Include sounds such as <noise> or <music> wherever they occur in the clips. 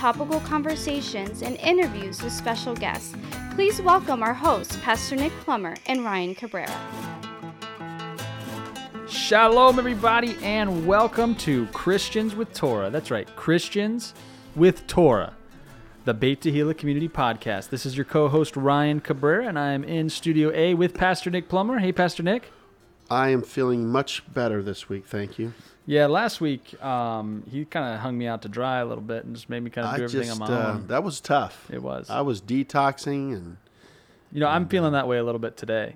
topical conversations, and interviews with special guests. Please welcome our hosts, Pastor Nick Plummer and Ryan Cabrera. Shalom, everybody, and welcome to Christians with Torah. That's right, Christians with Torah, the Beit Tehillah Community Podcast. This is your co host, Ryan Cabrera, and I'm in Studio A with Pastor Nick Plummer. Hey, Pastor Nick. I am feeling much better this week. Thank you. Yeah, last week um, he kind of hung me out to dry a little bit and just made me kind of do I everything just, on my uh, own. that was tough. It was. I was detoxing, and You know, I'm feeling that way a little bit today.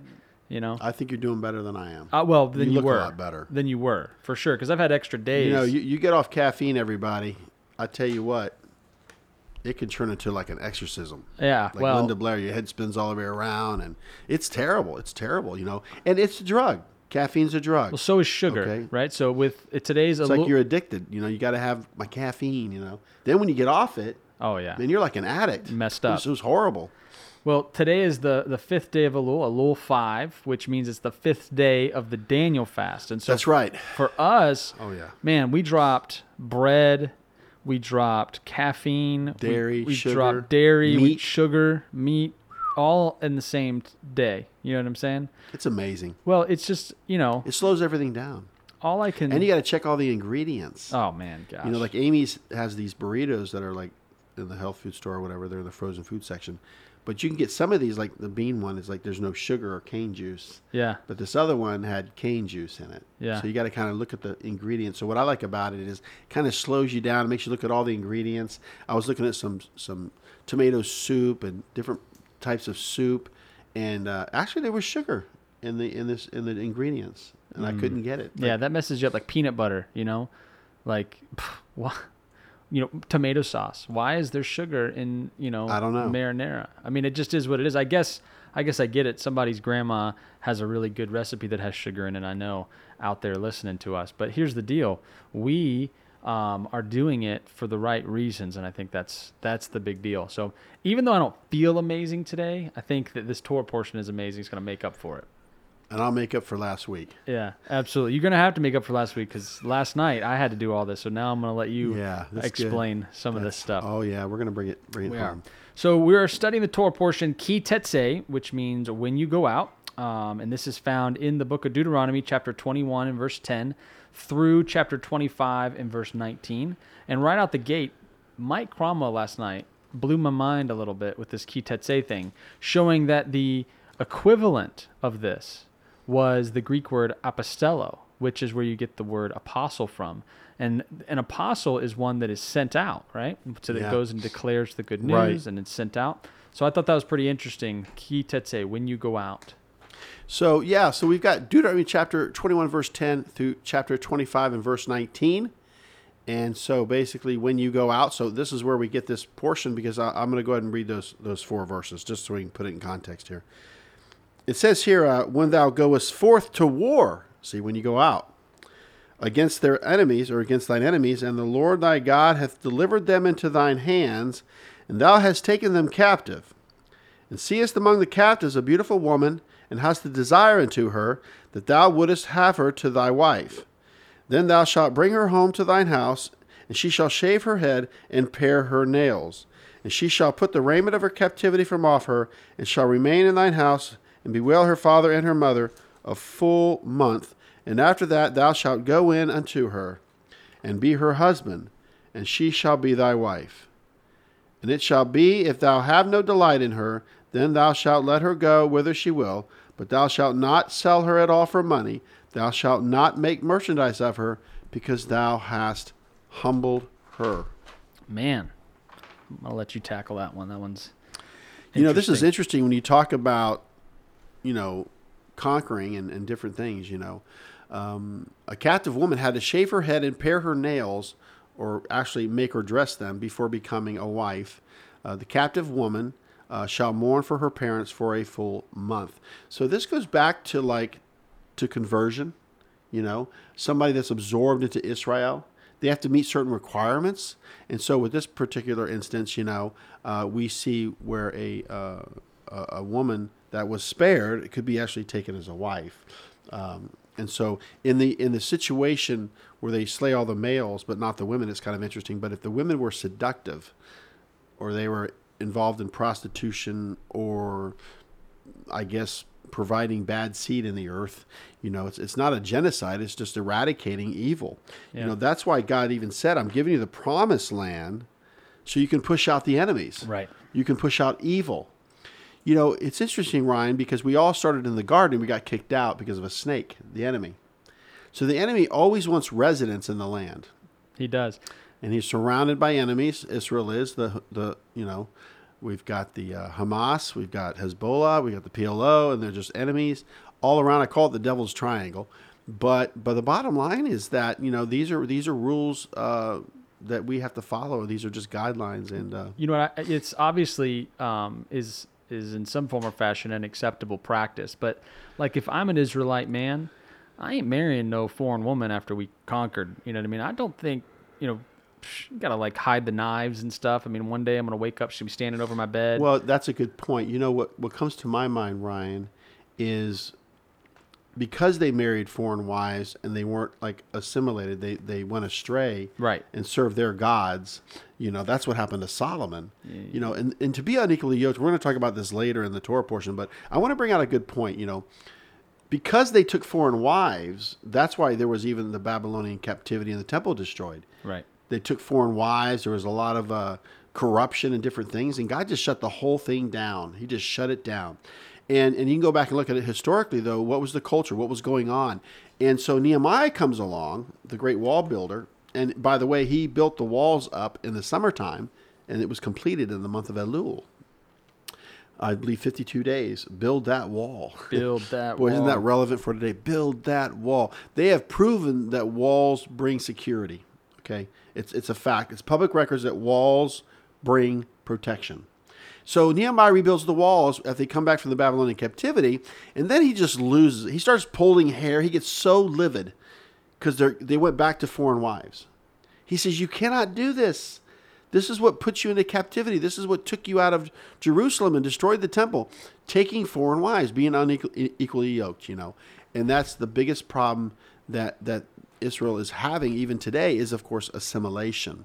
You know, I think you're doing better than I am. uh, well, than you you, look a were. lot better. Than you were for sure, because I've had extra days. You know, you, you get off caffeine, everybody. I tell you what, it can turn into like an exorcism. yeah. Like well, Linda Blair, your head spins all the way around, and it's terrible. It's terrible, you know. And it's a drug. Caffeine's a drug. well, so is sugar, Okay. right? So with uh, today's a it's like little. you're addicted. You know, you got to have my caffeine. You know. Then when you get off it, oh yeah. then you're like an addict. Messed It up. was, it was horrible. Well, today is the the fifth day of Elul, Elul five, which means it's the fifth day of the Daniel fast. And so That's right. for us, Oh yeah. man, we dropped bread, we dropped caffeine, Dairy, we, sugar, dropped dairy, we- meat. sugar, meat, all in the same day. You know what I'm saying? It's amazing. Well, it's just you know It slows everything down. all I can. And you got to check all the ingredients. oh man, gosh. You know, like Amy's has these burritos that are like in the health food store or whatever. They're in the frozen food section. But you can get some of these, like the bean one, is like there's no sugar or cane juice. yeah, But this other one had cane juice in it. Yeah. So you got to kind of look at the ingredients. So what I like about it is kind of slows you down, It makes you look at all the ingredients. I was looking at some some tomato soup and different types of soup, and uh, actually there was sugar in the in this in the ingredients, and I couldn't get it. yeah, that messes you up like peanut butter. You know, like <laughs> what. You know, tomato sauce. Why is there sugar in you know? I don't know. marinara. I mean, it just is what it is. I guess. I guess I get it. Somebody's grandma has a really good recipe that has sugar in it. I know out there listening to us. But here's the deal: we um, are doing it for the right reasons, and I think that's that's the big deal. So even though I don't feel amazing today, I think that this Torah portion is amazing. It's going to make up for it. and I'll make up for last week. Yeah, absolutely. You're gonna have to make up for last week because last night I had to do all this. So now I'm gonna let you Yeah, that's good. explain some of this stuff. Oh yeah, we're gonna bring it bring it We are. home. So we are studying the Torah portion Ki Tetse, which means when you go out. Um, and this is found in the book of Deuteronomy, chapter 21 and verse 10, through chapter 25 and verse 19. And right out the gate, Mike Cromwell last night blew my mind a little bit with this Ki Tetse thing, showing that the equivalent of this was the Greek word apostello, which is where you get the word apostle from. And an apostle is one that is sent out, right? So that Yeah. goes and declares the good news Right. and it's sent out. So I thought that was pretty interesting. Ki tetse, when you go out. So yeah, so we've got Deuteronomy chapter 21 verse 10 through chapter 25 and verse 19. And so basically when you go out, so this is where we get this portion because I, I'm going to go ahead and read those those four verses just so we can put it in context here. It says here, uh, when thou goest forth to war, see when you go out against their enemies or against thine enemies, and the Lord thy God hath delivered them into thine hands, and thou hast taken them captive and seest among the captives a beautiful woman, and hast a desire unto her, that thou wouldest have her to thy wife. Then thou shalt bring her home to thine house, and she shall shave her head and pare her nails. And she shall put the raiment of her captivity from off her, and shall remain in thine house, and bewail her father and her mother a full month. And after that thou shalt go in unto her, and be her husband, and she shall be thy wife. And it shall be, if thou have no delight in her, then thou shalt let her go whither she will, but thou shalt not sell her at all for money. Thou shalt not make merchandise of her, because thou hast humbled her. Man, I'll let you tackle that one. That one's. You know, this is interesting. when you talk about, you know, conquering and, and different things, you know. Um, a captive woman had to shave her head and pare her nails, or actually make her dress them before becoming a wife. Uh, the captive woman uh, shall mourn for her parents for a full month. So this goes back to like to conversion. You know, somebody that's absorbed into Israel, they have to meet certain requirements. And so with this particular instance, you know, uh, we see where a uh, a woman that was spared could be actually taken as a wife. Um, and so in the in the situation where they slay all the males but not the women, it's kind of interesting. But if the women were seductive, or they were involved in prostitution, or I guess providing bad seed in the earth, you know, it's it's not a genocide. It's just eradicating evil. Yeah. You know, that's why God even said, "I'm giving you the promised land." So you can push out the enemies. Right. You can push out evil. You know, it's interesting, Ryan, because we all started in the garden. We got kicked out because of a snake, the enemy. So the enemy always wants residence in the land. He does. And he's surrounded by enemies. Israel is the the you know, we've got the uh, Hamas, we've got Hezbollah, we got the PLO, and they're just enemies all around. I call it the devil's triangle. But but the bottom line is that you know these are these are rules uh, that we have to follow. These are just guidelines, and uh, you know what? It's obviously um, is is in some form or fashion an acceptable practice. But like if I'm an Israelite man, I ain't marrying no foreign woman after we conquered. You know what I mean? I don't think you know. You gotta like hide the knives and stuff. I mean, one day I'm gonna wake up, she'll be standing over my bed. Well, that's a good point. You know what? What comes to my mind, Ryan, is because they married foreign wives and they weren't like assimilated, they they went astray, right, and served their gods. You know, that's what happened to Solomon. Yeah. You know, and, and to be unequally yoked, we're going to talk about this later in the Torah portion, but I want to bring out a good point. You know, because they took foreign wives, that's why there was even the Babylonian captivity and the temple destroyed. Right. They took foreign wives. There was a lot of uh, corruption and different things, and God just shut the whole thing down. He just shut it down. And and you can go back and look at it historically though. What was the culture? What was going on? And so Nehemiah comes along, the great wall builder. And by the way, he built the walls up in the summertime, and it was completed in the month of Elul. I believe 52 days. Build that wall. Build that <laughs> Boy, wall. isn't that relevant for today? Build that wall. They have proven that walls bring security. Okay? It's, it's a fact. It's public records that walls bring protection. So Nehemiah rebuilds the walls as they come back from the Babylonian captivity, and then he just loses. He starts pulling hair. He gets so livid because they went back to foreign wives. He says, "You cannot do this. This is what put you into captivity. This is what took you out of Jerusalem and destroyed the temple, taking foreign wives, being unequally yoked. You know, and that's the biggest problem that that Israel is having even today is, of course, assimilation."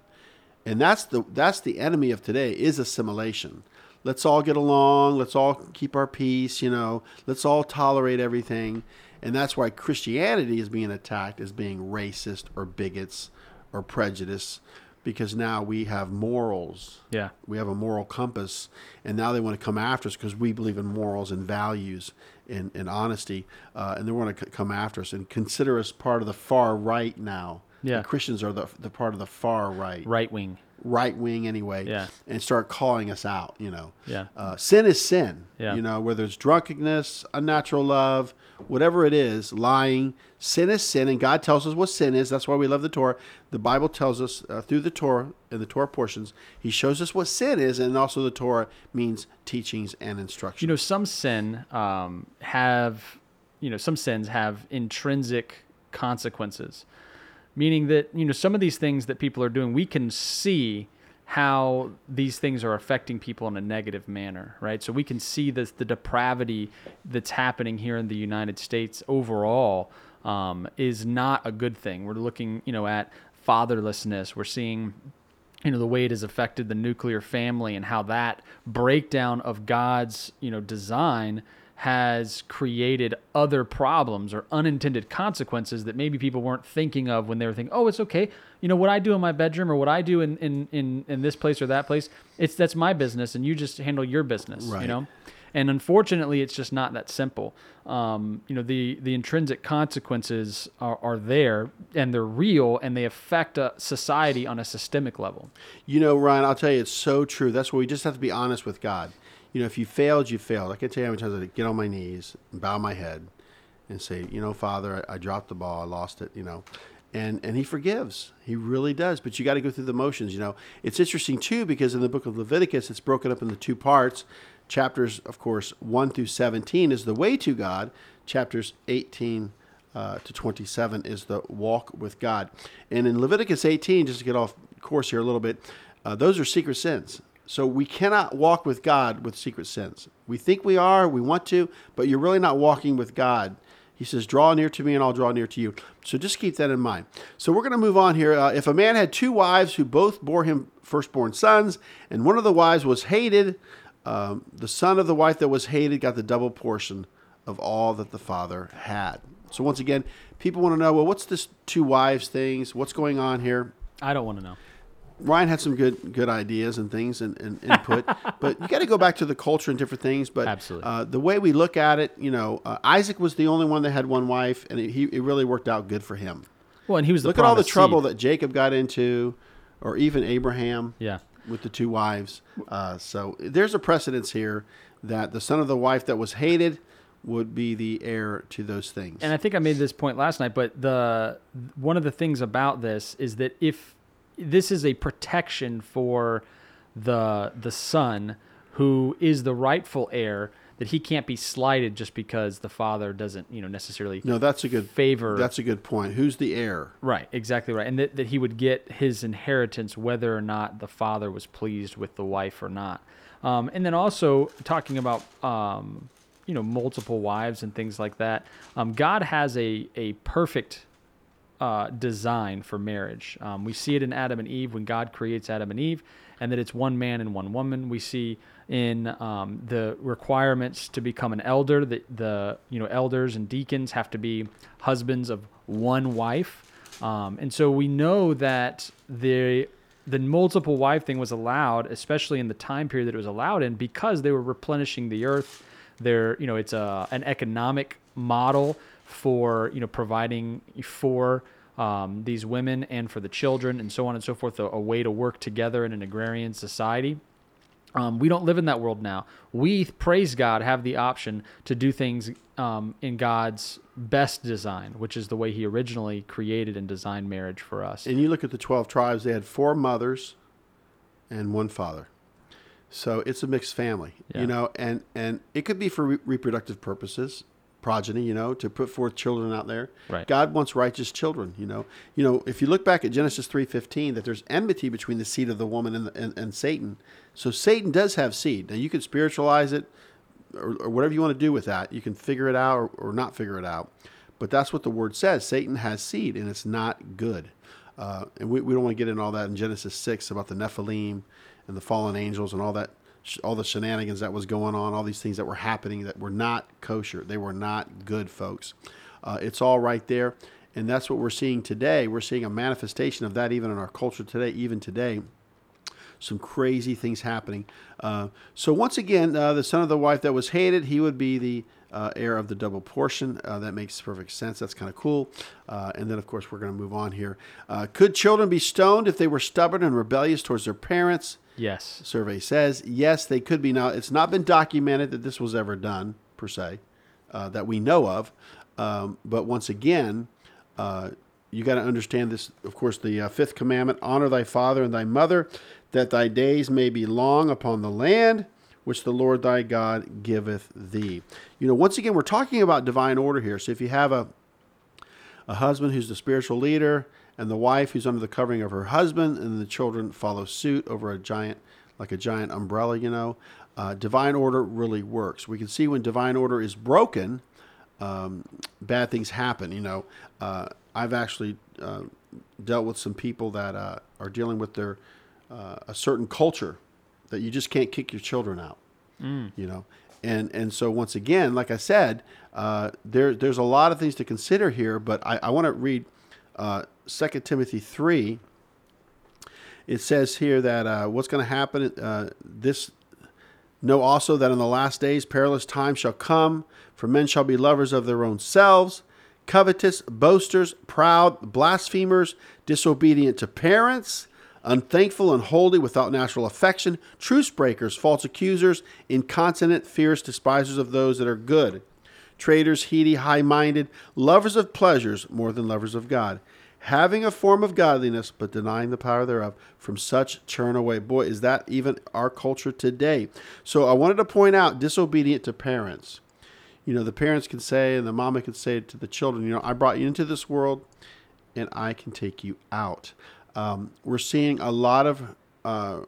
And that's the that's the enemy of today is assimilation let's all get along, let's all keep our peace, you know, let's all tolerate everything. And that's why Christianity is being attacked as being racist or bigots or prejudice because now we have morals. Yeah. We have a moral compass. And now they want to come after us because we believe in morals and values and, and honesty. Uh, and they want to c- come after us and consider us part of the far right now. Yeah. The Christians are the, the part of the far right. Right wing right wing anyway, yeah. and start calling us out. You know, yeah. Uh, sin is sin. Yeah. You know, whether it's drunkenness, unnatural love, whatever it is, lying. Sin is sin, and God tells us what sin is. That's why we love the Torah. The Bible tells us uh, through the Torah in the Torah portions, He shows us what sin is, and also the Torah means teachings and instructions. You know, some sin um, have, you know, some sins have intrinsic consequences meaning that you know some of these things that people are doing we can see how these things are affecting people in a negative manner right so we can see this the depravity that's happening here in the united states overall um, is not a good thing we're looking you know at fatherlessness we're seeing you know the way it has affected the nuclear family and how that breakdown of god's you know design has created other problems or unintended consequences that maybe people weren't thinking of when they were thinking, oh, it's okay. You know, what I do in my bedroom or what I do in, in, in, in this place or that place, it's that's my business and you just handle your business, right. you know? And unfortunately, it's just not that simple. Um, you know, the, the intrinsic consequences are, are there and they're real and they affect a society on a systemic level. You know, Ryan, I'll tell you, it's so true. That's why we just have to be honest with God you know, if you failed, you failed. I can tell you how many times I get on my knees, bow my head, and say, you know, Father, I, I dropped the ball, I lost it, you know, and and he forgives. He really does. But you got to go through the motions. You know, it's interesting too because in the book of Leviticus, it's broken up into two parts. Chapters, of course, one through seventeen is the way to God. Chapters eighteen uh, to 27 is the walk with God. And in Leviticus 18, just to get off course here a little bit, uh, those are secret sins. So we cannot walk with God with secret sins. We think we are, we want to, but you're really not walking with God. He says, Draw near to me and I'll draw near to you. So just keep that in mind. So we're going to move on here. Uh, if a man had two wives who both bore him firstborn sons, and one of the wives was hated, um, the son of the wife that was hated got the double portion of all that the father had. So once again, people want to know, well, what's this two wives things? What's going on here? I don't want to know. Ryan had some good good ideas and things and, and input, <laughs> but you got to go back to the culture and different things. But Absolutely. Uh, the way we look at it, you know, uh, Isaac was the only one that had one wife, and it, he, it really worked out good for him. Well, and he was the Look at all the trouble seed. that Jacob got into, or even Abraham Yeah. With the two wives. Uh, so there's a precedence here that the son of the wife that was hated would be the heir to those things. And I think I made this point last night, but the one of the things about this is that if this is a protection for the the son who is the rightful heir, that he can't be slighted just because the father doesn't, you know, necessarily no, that's a good favor. That's a good point. Who's the heir? Right, exactly right. And that, that he would get his inheritance whether or not the father was pleased with the wife or not. Um, and then also talking about, um, you know, multiple wives and things like that. Um, God has a, a perfect uh, design for marriage. Um, we see it in Adam and Eve when God creates Adam and Eve, and that it's one man and one woman. We see in um, the requirements to become an elder that the you know elders and deacons have to be husbands of one wife, um, and so we know that the the multiple wife thing was allowed, especially in the time period that it was allowed in, because they were replenishing the earth. There, you know, it's a an economic model for you know providing for um, these women and for the children and so on and so forth, a, a way to work together in an agrarian society. Um, we don't live in that world now. We praise God have the option to do things um, in God's best design, which is the way He originally created and designed marriage for us. And you look at the 12 tribes, they had four mothers and one father. So it's a mixed family, Yeah. you know, and, and it could be for re- reproductive purposes, progeny, you know, to put forth children out there. Right. God wants righteous children, you know. You know, if you look back at Genesis 3:15 that there's enmity between the seed of the woman and, the, and, and Satan. So Satan does have seed. Now you can spiritualize it or, or whatever you want to do with that. You can figure it out or, or not figure it out. But that's what the word says. Satan has seed, and it's not good. Uh, and we, we don't want to get into all that in Genesis 6 about the Nephilim and the fallen angels and all that, all the shenanigans that was going on, all these things that were happening that were not kosher. They were not good, folks. Uh, it's all right there. And that's what we're seeing today. We're seeing a manifestation of that even in our culture today, even today some crazy things happening. Uh, so once again, uh, the son of the wife that was hated, he would be the uh, heir of the double portion. Uh, that makes perfect sense. That's kind of cool. Uh, and then, of course, we're going to move on here. Uh, could children be stoned if they were stubborn and rebellious towards their parents? yes. Survey says yes, they could be. Now, it's not been documented that this was ever done per se, uh, that we know of. Um, but once again, uh, you got to understand this. Of course, the uh, fifth commandment: honor thy father and thy mother, that thy days may be long upon the land which the Lord thy God giveth thee. You know, once again, we're talking about divine order here. So if you have a a husband who's the spiritual leader and the wife who's under the covering of her husband and the children follow suit over a giant like a giant umbrella you know uh, divine order really works we can see when divine order is broken um, bad things happen you know uh, i've actually uh, dealt with some people that uh, are dealing with their uh, a certain culture that you just can't kick your children out you know? And and so once again like i said uh, there there's a lot of things to consider here but i, I want to read uh, 2 timothy 3 it says here that uh, what's going to happen uh, this know also that in the last days perilous times shall come for men shall be lovers of their own selves covetous boasters proud blasphemers disobedient to parents unthankful, unholy, without natural affection, truce breakers, false accusers, incontinent, fierce, despisers of those that are good, traitors, heady, high minded, lovers of pleasures more than lovers of God, having a form of godliness, but denying the power thereof. From such turn away. Boy, is that even our culture today. So I wanted to point out disobedient to parents. You know, the parents can say, and the mama can say to the children, you know, I brought you into this world and I can take you out. Um, we're seeing a lot of uh,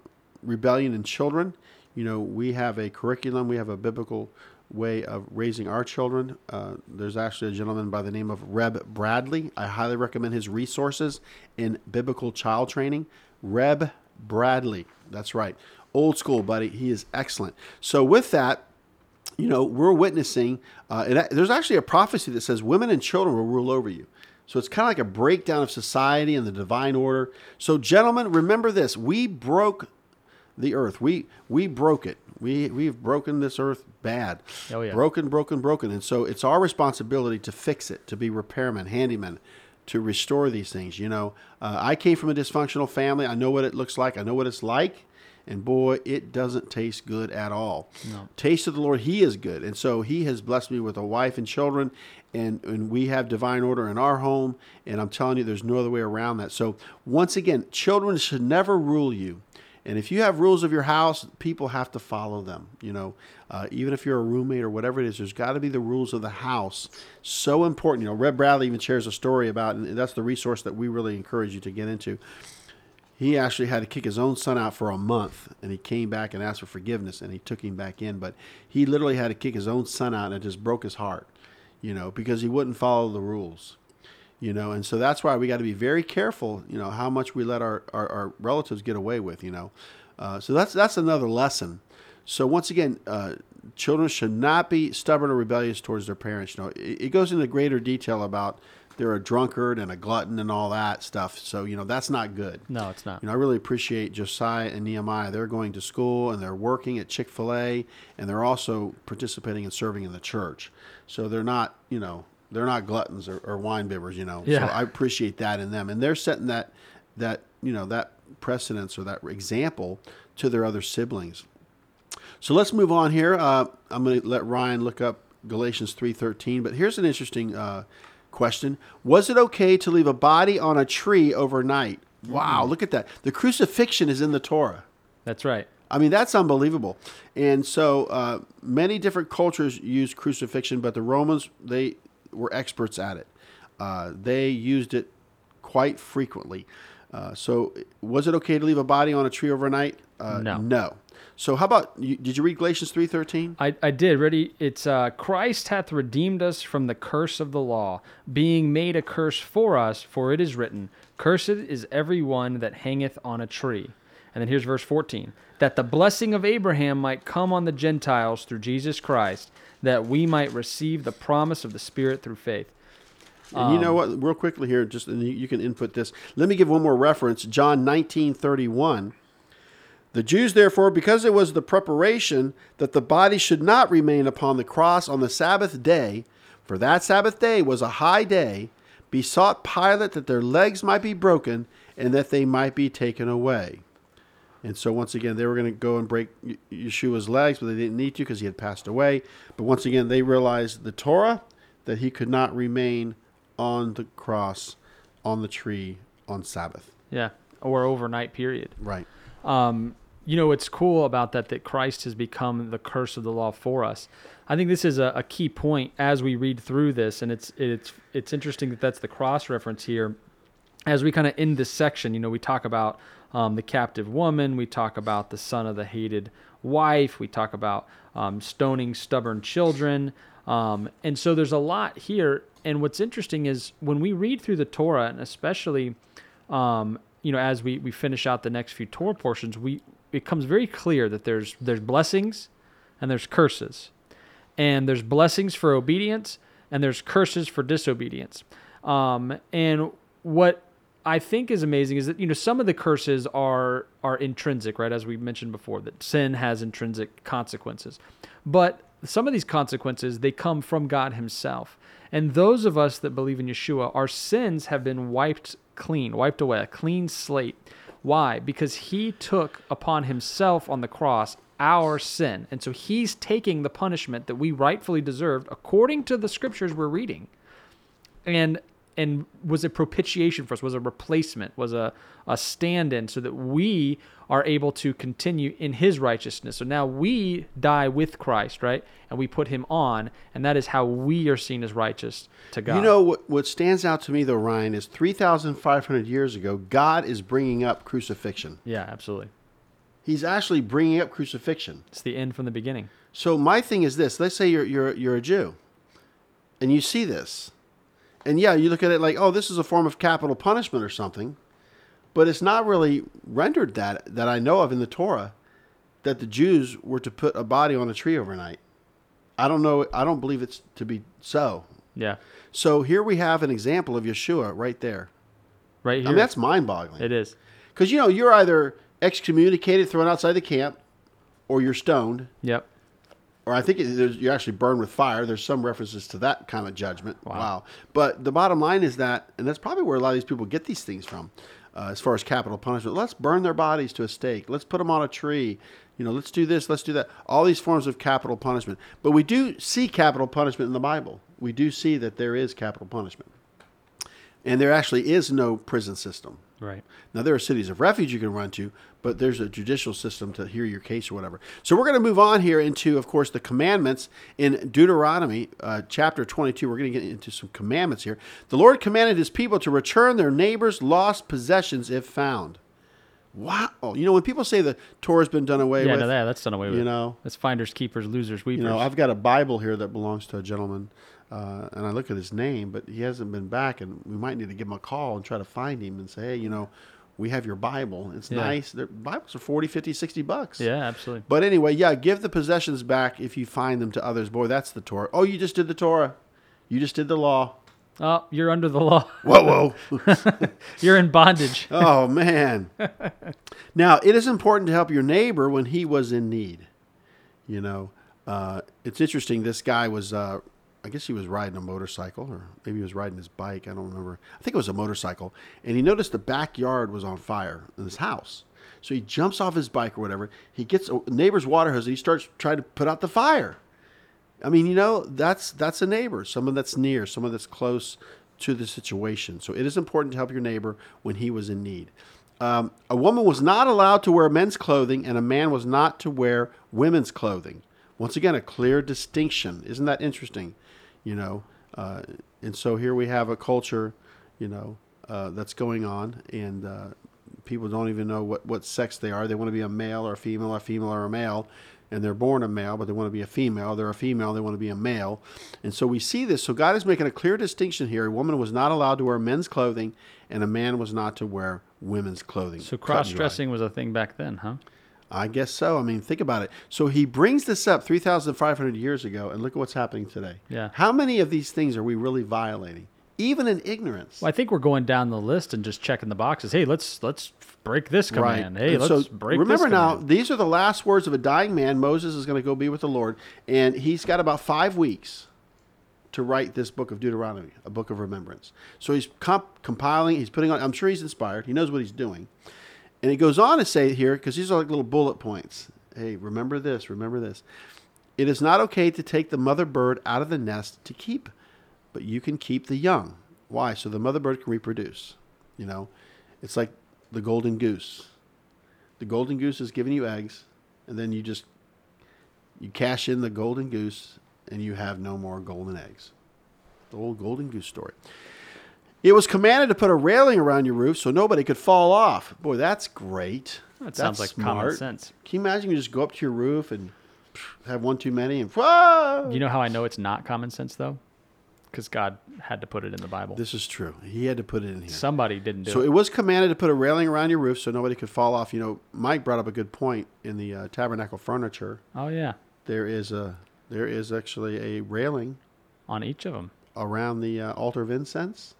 rebellion in children. You know, we have a curriculum, we have a biblical way of raising our children. Uh, there's actually a gentleman by the name of Reb Bradley. I highly recommend his resources in biblical child training. Reb Bradley. That's right. Old school, buddy. He is excellent. So, with that, you know, we're witnessing, uh, and there's actually a prophecy that says women and children will rule over you. So it's kind of like a breakdown of society and the divine order. So, gentlemen, remember this: we broke the earth. We we broke it. We we've broken this earth bad. Oh, yeah. Broken, broken, broken. And so it's our responsibility to fix it, to be repairmen, handymen, to restore these things. You know, uh, I came from a dysfunctional family. I know what it looks like. I know what it's like. And boy, it doesn't taste good at all. No. Taste of the Lord, He is good. And so He has blessed me with a wife and children, and, and we have divine order in our home. And I'm telling you, there's no other way around that. So, once again, children should never rule you. And if you have rules of your house, people have to follow them. You know, uh, even if you're a roommate or whatever it is, there's got to be the rules of the house. So important. You know, Reb Bradley even shares a story about, and that's the resource that we really encourage you to get into. He actually had to kick his own son out for a month, and he came back and asked for forgiveness, and he took him back in. But he literally had to kick his own son out, and it just broke his heart, you know, because he wouldn't follow the rules you know. And so that's why we got to be very careful you know how much we let our, our, our relatives get away with you know. Uh, so that's that's another lesson. So once again uh, children should not be stubborn or rebellious towards their parents you know. It, it, goes into greater detail about they're a drunkard and a glutton and all that stuff so you know that's not good no it's not you know i really appreciate josiah and nehemiah they're going to school and they're working at chick-fil-a and they're also participating and serving in the church so they're not you know they're not gluttons or, or wine bibbers, you know. Yeah. So I appreciate that in them, and they're setting that that you know that precedence or that example to their other siblings. So let's move on here. Uh, I'm going to let Ryan look up Galatians three thirteen, but here's an interesting uh, question: Was it okay to leave a body on a tree overnight? Wow, look at that! The crucifixion is in the Torah. That's right. I mean, that's unbelievable. And so uh, many different cultures use crucifixion, but the Romans they were experts at it. Uh, they used it quite frequently. Uh, so, was it okay to leave a body on a tree overnight? Uh, no. No. So, how about you, did you read Galatians three thirteen? I, I did. Ready? It's uh, Christ hath redeemed us from the curse of the law, being made a curse for us. For it is written, "Cursed is every one that hangeth on a tree." And then here's verse fourteen: that the blessing of Abraham might come on the Gentiles through Jesus Christ, that we might receive the promise of the Spirit through faith. And you know what? Real quickly here, just and you can input this. Let me give one more reference. John nineteen thirty one. The Jews, therefore, because it was the preparation that the body should not remain upon the cross on the Sabbath day, for that Sabbath day was a high day, besought Pilate that their legs might be broken and that they might be taken away. And so once again, they were going to go and break Yeshua's legs, but they didn't need to because he had passed away. But once again, they realized the Torah that he could not remain on the cross, on the tree, on Sabbath. Yeah, or overnight period. Right. Um, you know what's cool about that that Christ has become the curse of the law for us. I think this is a, a key point as we read through this, and it's it's it's interesting that that's the cross reference here. As we kind of end this section, you know, we talk about um, the captive woman, we talk about the son of the hated wife, we talk about um, stoning stubborn children, um, and so there's a lot here. And what's interesting is when we read through the Torah, and especially, um, you know, as we, we finish out the next few Torah portions, we becomes very clear that there's there's blessings and there's curses, and there's blessings for obedience and there's curses for disobedience. Um, and what I think is amazing is that you know some of the curses are are intrinsic, right? As we mentioned before, that sin has intrinsic consequences, but some of these consequences they come from God Himself. And those of us that believe in Yeshua, our sins have been wiped clean, wiped away, a clean slate. Why? Because He took upon Himself on the cross our sin, and so He's taking the punishment that we rightfully deserved according to the scriptures we're reading. And and was a propitiation for us, was a replacement, was a, a stand in so that we are able to continue in his righteousness. So now we die with Christ, right? And we put him on, and that is how we are seen as righteous to God. You know what, what stands out to me though, Ryan, is 3,500 years ago, God is bringing up crucifixion. Yeah, absolutely. He's actually bringing up crucifixion. It's the end from the beginning. So my thing is this: let's say you're you're you're a Jew, and you see this, and yeah, you look at it like, oh, this is a form of capital punishment or something, but it's not really rendered that that I know of in the Torah that the Jews were to put a body on a tree overnight. I don't know. I don't believe it's to be so. Yeah. So here we have an example of Yeshua right there. Right here. I mean, that's mind-boggling. it is. Because you know you're either excommunicated, thrown outside the camp, or you're stoned, Yep. Or I think it, there's, you're actually burned with fire. There's some references to that kind of judgment. Wow. But the bottom line is that, and that's probably where a lot of these people get these things from, uh, as far as capital punishment. Let's burn their bodies to a stake. Let's put them on a tree. You know, let's do this. Let's do that. All these forms of capital punishment. But we do see capital punishment in the Bible. We do see that there is capital punishment, and there actually is no prison system. Right. Now there are cities of refuge you can run to, but there's a judicial system to hear your case or whatever. So we're going to move on here into, of course, the commandments in Deuteronomy uh, chapter 22. We're going to get into some commandments here. The Lord commanded His people to return their neighbors' lost possessions if found. Wow! You know when people say the Torah's been done away Yeah, with, no, that, that's done away with. you know. That's finders, keepers, losers, weepers. you know, I've got a Bible here that belongs to a gentleman, uh, and I look at his name, but he hasn't been back, and we might need to give him a call and try to find him and say, hey, you know, we have your Bible. It's Yeah. nice. The Bibles are 40, 50, 60 bucks. yeah, absolutely. But anyway, yeah, give the possessions back if you find them to others. Boy, that's the Torah. Oh, you just did the Torah. You just did the law. Oh, you're under the law. <laughs> Whoa, whoa. <laughs> you're in bondage. <laughs> oh, man. now, it is important to help your neighbor when he was in need. You know, uh, it's interesting. This guy was, uh, I guess he was riding a motorcycle, or maybe he was riding his bike. I don't remember. I think it was a motorcycle. And he noticed the backyard was on fire in his house. So he jumps off his bike or whatever. He gets a neighbor's water hose and he starts trying to put out the fire. I mean, you know, that's that's a neighbor, someone that's near, someone that's close to the situation. So it is important to help your neighbor when he was in need. Um, a woman was not allowed to wear men's clothing, and a man was not to wear women's clothing. Once again, a clear distinction. Isn't that interesting? You know, uh, and so here we have a culture, you know, uh, that's going on, and uh, people don't even know what, what sex they are. They want to be a male or a female, or a female or a male, and they're born a male, but they want to be a female. They're a female, they want to be a male. And so we see this. So God is making a clear distinction here. A woman was not allowed to wear men's clothing, and a man was not to wear women's clothing. So Cut and dry. cross dressing was a thing back then, huh? I guess so. I mean, think about it. So he brings this up 3,500 years ago, and look at what's happening today. Yeah. How many of these things are we really violating, even in ignorance? Well, I think we're going down the list and just checking the boxes. Hey, let's let's break this command. Hey, And let's so break remember now, command. these are the last words of a dying man. Moses is going to go be with the Lord, and he's got about five weeks to write this book of Deuteronomy, a book of remembrance. So he's comp- compiling, he's putting on, I'm sure he's inspired, he knows what he's doing. And it goes on to say here, because these are like little bullet points. Hey, remember this, remember this. It is not okay to take the mother bird out of the nest to keep, but you can keep the young. Why? So the mother bird can reproduce. You know, it's like the golden goose. The golden goose is giving you eggs, and then you just you cash in the golden goose, and you have no more golden eggs. The old golden goose story. It was commanded to put a railing around your roof so nobody could fall off. Boy, that's great. That That's sounds like common sense. Can you imagine you just go up to your roof and have one too many and whoa! You know how I know it's not common sense though? Because God had to put it in the Bible. This is true. He had to put it in here. Somebody didn't do So it. So it was commanded to put a railing around your roof so nobody could fall off. You know, Mike brought up a good point in the uh, tabernacle furniture. Oh yeah, There is a there is actually a railing on each of them. around the uh, altar of incense,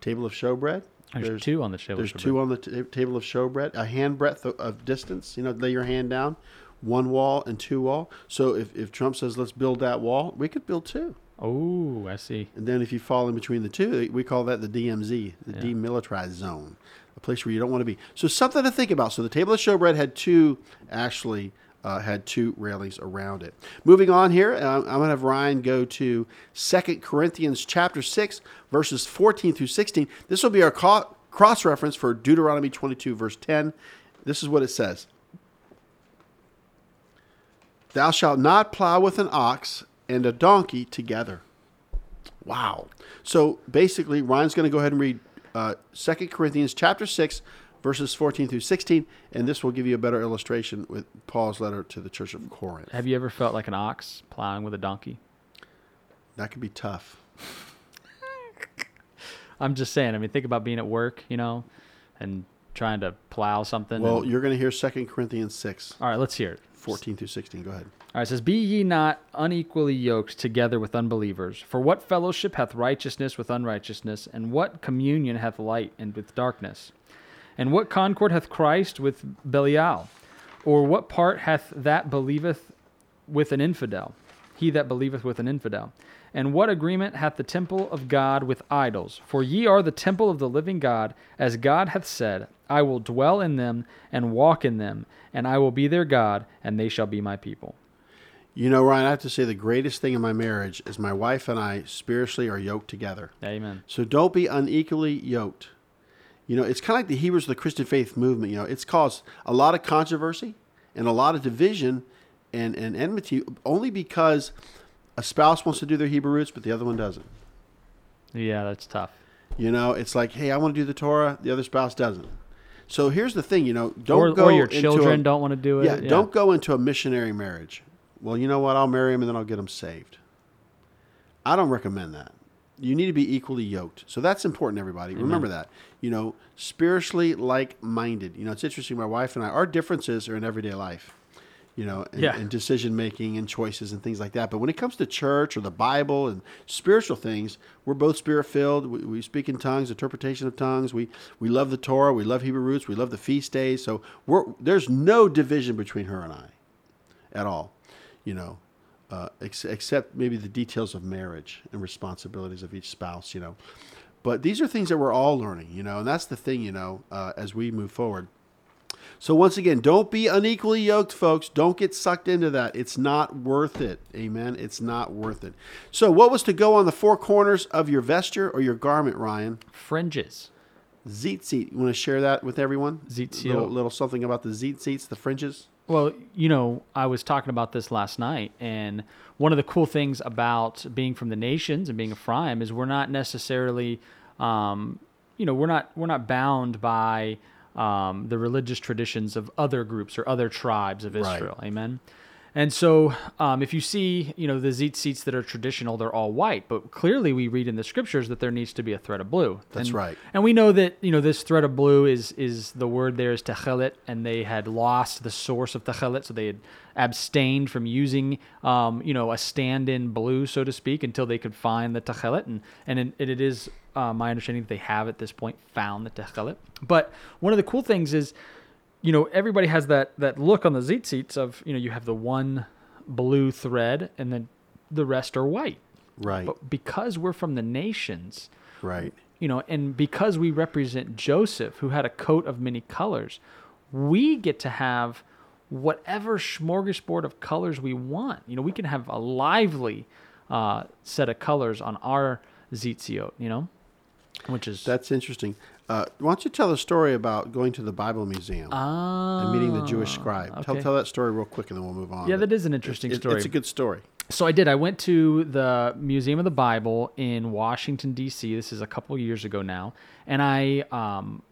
table of showbread. There's, two on the table. There's two on the t- table of showbread, a hand breadth of, of distance. You know, lay your hand down, one wall and two wall. So if, if Trump says let's build that wall, we could build two. Oh, I see. And then if you fall in between the two, we call that the DMZ, the Yeah. demilitarized zone, a place where you don't want to be. So something to think about. So the table of showbread had two actually uh, had two railings around it. Moving on here, uh, I'm going to have Ryan go to 2 Corinthians chapter 6, verses 14 through 16. This will be our co- cross reference for Deuteronomy 22, verse 10. This is what it says Thou shalt not plow with an ox and a donkey together. Wow. So basically, Ryan's going to go ahead and read uh, 2 Corinthians chapter 6, verses 14 through 16, and this will give you a better illustration with Paul's letter to the church of Corinth. Have you ever felt like an ox plowing with a donkey? That could be tough. <laughs> I'm just saying. I mean, think about being at work, you know, and trying to plow something. Well, and- you're going to hear 2 Corinthians 6, all right, let's hear it. 14 through 16. Go ahead. All right, it says, Be ye not unequally yoked together with unbelievers. For what fellowship hath righteousness with unrighteousness? And what communion hath light and with darkness? And what concord hath Christ with Belial? Or what part hath that believeth with an infidel? He that believeth with an infidel. And what agreement hath the temple of God with idols? For ye are the temple of the living God, as God hath said, I will dwell in them and walk in them, and I will be their God, and they shall be my people. You know, Ryan, I have to say the greatest thing in my marriage is my wife and I spiritually are yoked together. Amen. So don't be unequally yoked. You know, it's kind of like the Hebrews of the Christian faith movement. You know, it's caused a lot of controversy and a lot of division and, and enmity only because a spouse wants to do their Hebrew roots, but the other one doesn't. Yeah, that's tough. You know, it's like, hey, I want to do the Torah, the other spouse doesn't. So here's the thing, you know, don't Or, go or your children a, don't want to do it. yeah, don't go into a missionary marriage. Well, you know what? I'll marry him and then I'll get him saved. I don't recommend that. You need to be equally yoked. So that's important, everybody. Remember that. You know, spiritually like minded. You know, it's interesting. My wife and I, our differences are in everyday life, you know, and, Yeah. and decision making and choices and things like that. But when it comes to church or the Bible and spiritual things, we're both spirit filled. We, we speak in tongues, interpretation of tongues. We, we love the Torah. We love Hebrew roots. We love the feast days. So we're, there's no division between her and I at all, you know, uh, ex- except maybe the details of marriage and responsibilities of each spouse, you know. But these are things that we're all learning, you know, and that's the thing, you know, uh, as we move forward. So once again, don't be unequally yoked, folks. Don't get sucked into that. It's not worth it. Amen. It's not worth it. So what was to go on the four corners of your vesture or your garment, Ryan? Fringes. Zeet You want to share that with everyone? Tzitzit. Little, little something about the tzitzit, the fringes. Well, you know, I was talking about this last night, and one of the cool things about being from the nations and being a Ephraim is we're not necessarily, um, you know, we're not we're not bound by um, the religious traditions of other groups or other tribes of Right. Israel. Amen. And so, um, if you see, you know, the tzitzit that are traditional, they're all white. But clearly, we read in the scriptures that there needs to be a thread of blue. That's And- right. and we know that you know this thread of blue is is the word there is techelet, and they had lost the source of techelet, so they had abstained from using um, you know a stand-in blue, so to speak, until they could find the techelet, and and it, it is uh, my understanding that they have at this point found the techelet. But one of the cool things is, you know, everybody has that that look on the tzitzit of you know you have the one blue thread, and then the rest are white. Right. But because we're from the nations, Right. you know, and because we represent Joseph, who had a coat of many colors, we get to have whatever smorgasbord of colors we want. You know, we can have a lively uh, set of colors on our tzitziyot, you know, which is That's interesting. Uh, why don't you tell the story about going to the Bible Museum and meeting the Jewish scribe? Tell, okay. tell that story real quick and then we'll move on. yeah, that is an interesting it- story. It's a good story. So I did. I went to the Museum of the Bible in Washington D.C. This is a couple years ago now, and I um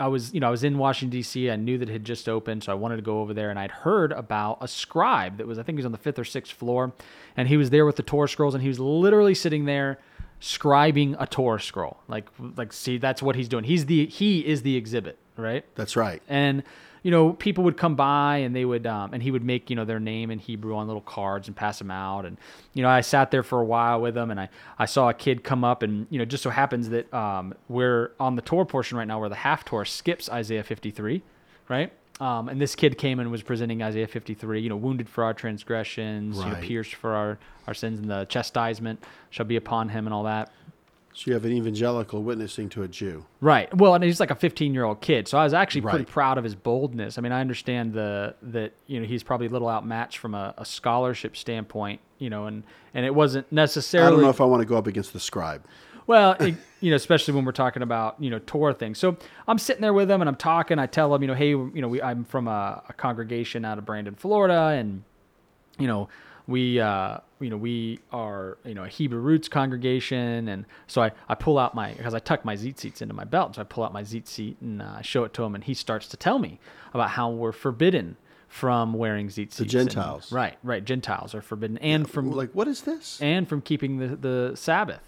I was you know I was in Washington D.C. I knew that it had just opened, so I wanted to go over there, and I'd heard about a scribe that was I think he was on the fifth or sixth floor, and he was there with the Torah scrolls, and he was literally sitting there scribing a Torah scroll. Like like see that's what he's doing. He's the he is the exhibit, right? That's right. and you know people would come by and they would um, and he would make you know their name in hebrew on little cards and pass them out and you know i sat there for a while with them and i i saw a kid come up and you know just so happens that um, we're on the Torah portion right now where the haftorah skips isaiah 53 right um, and this kid came and was presenting Isaiah 53, you know, wounded for our transgressions, you know, pierced for our, our sins, and the chastisement shall be upon him, and all that. So you have an evangelical witnessing to a Jew. Right. Well, and he's like a 15 year old kid, so I was actually pretty Right. proud of his boldness. I mean, I understand the that you know he's probably a little outmatched from a, a scholarship standpoint, you know, and and it wasn't necessarily I don't know if I want to go up against the scribe. well, it, you know, especially when we're talking about you know Torah things. So I'm sitting there with him and I'm talking. I tell him, you know, hey, you know, we, I'm from a, a congregation out of Brandon, Florida, and you know, we uh, you know we are you know a Hebrew roots congregation, and so I, I pull out my because I tuck my seats into my belt, so I pull out my seat and uh, show it to him, and he starts to tell me about how we're forbidden from wearing seats. and- Gentiles. right, right, Gentiles are forbidden, and from Like, what is this? and from keeping the, the Sabbath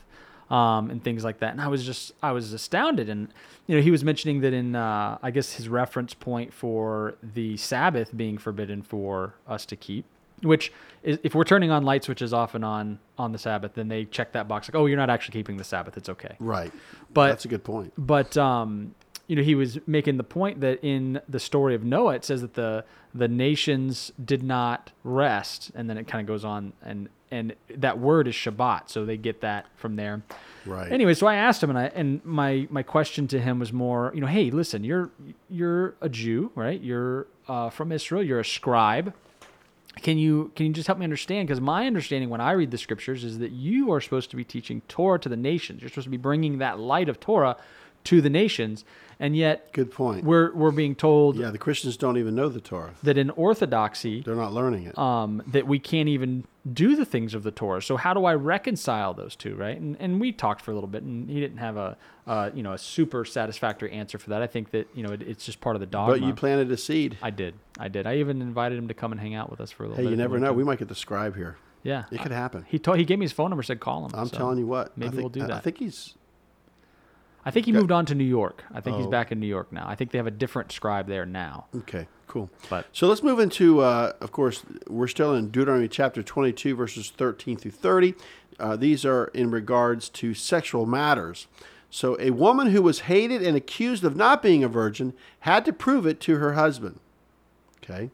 um, and things like that. And I was just I was astounded. And you know, he was mentioning that in uh, I guess his reference point for the Sabbath being forbidden for us to keep, which is if we're turning on light switches off and on on the Sabbath, then they check that box like, oh, you're not actually keeping the Sabbath. It's okay. Right. But- that's a good point. But um, you know, he was making the point that in the story of Noah, it says that the the nations did not rest, and then it kind of goes on, and and that word is Shabbat, so they get that from there. Right. Anyway, so I asked him, and I and my my question to him was more, you know, hey, listen, you're you're a Jew, right? You're uh, from Israel. You're a scribe. Can you can you just help me understand? Because my understanding when I read the scriptures is that you are supposed to be teaching Torah to the nations. You're supposed to be bringing that light of Torah to the nations, and yet Good point. we're we're being told yeah, the Christians don't even know the Torah. that in Orthodoxy They're not learning it. um, that we can't even do the things of the Torah. So how do I reconcile those two, right? And and we talked for a little bit, and he didn't have a uh, you know a super satisfactory answer for that. I think that you know it, it's just part of the dogma. but you planted a seed. I did, I did. I even invited him to come and hang out with us for a little Hey, bit. you never know. We might get the scribe here. yeah, It could happen. he told he gave me his phone number, said call him. I'm so telling you what. Maybe think, we'll do that. I think he's. I think he Got- moved on to New York. I think he's Oh. back in New York now. I think they have a different scribe there now. Okay, cool. But So let's move into, uh, of course, we're still in Deuteronomy chapter 22, verses 13 through 30. Uh, these are in regards to sexual matters. So a woman who was hated and accused of not being a virgin had to prove it to her husband. Okay.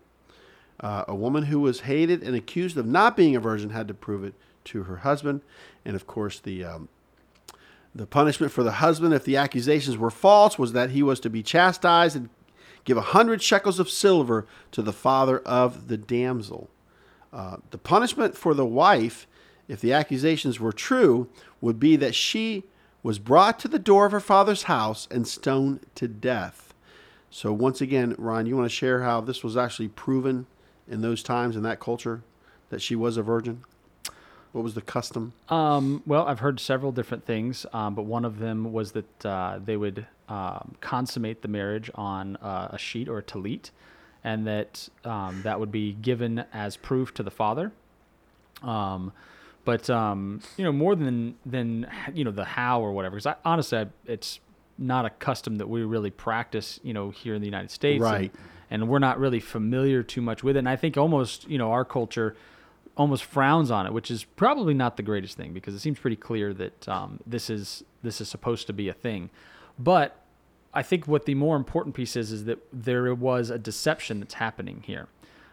Uh, a woman who was hated and accused of not being a virgin had to prove it to her husband. And of course, the um, the punishment for the husband, if the accusations were false, was that he was to be chastised and give a hundred shekels of silver to the father of the damsel. Uh, the punishment for the wife, if the accusations were true, would be that she was brought to the door of her father's house and stoned to death. So, once again, Ron, you want to share how this was actually proven in those times in that culture that she was a virgin? What was the custom? Um, well, I've heard several different things, um, but one of them was that uh, they would um, consummate the marriage on uh, a sheet or a talit, and that um, that would be given as proof to the father. Um, but um, you know, more than than you know the how or whatever, because I, honestly, I, it's not a custom that we really practice, you know, here in the United States, and- Right. and we're not really familiar too much with it. And I think almost, you know, our culture almost frowns on it, which is probably not the greatest thing because it seems pretty clear that um, this is this is supposed to be a thing. But I think what the more important piece is is that there was a deception that's happening here,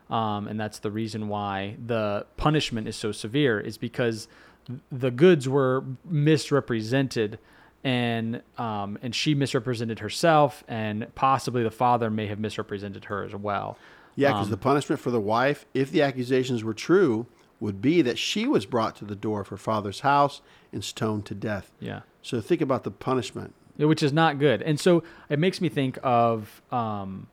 um, and that's the reason why the punishment is so severe. Is because the goods were misrepresented. And um, and she misrepresented herself, and possibly the father may have misrepresented her as well. Yeah, because Um, the punishment for the wife, if the accusations were true, would be that she was brought to the door of her father's house and stoned to death. Yeah. So think about the punishment. Which is not good. And so it makes me think of, um,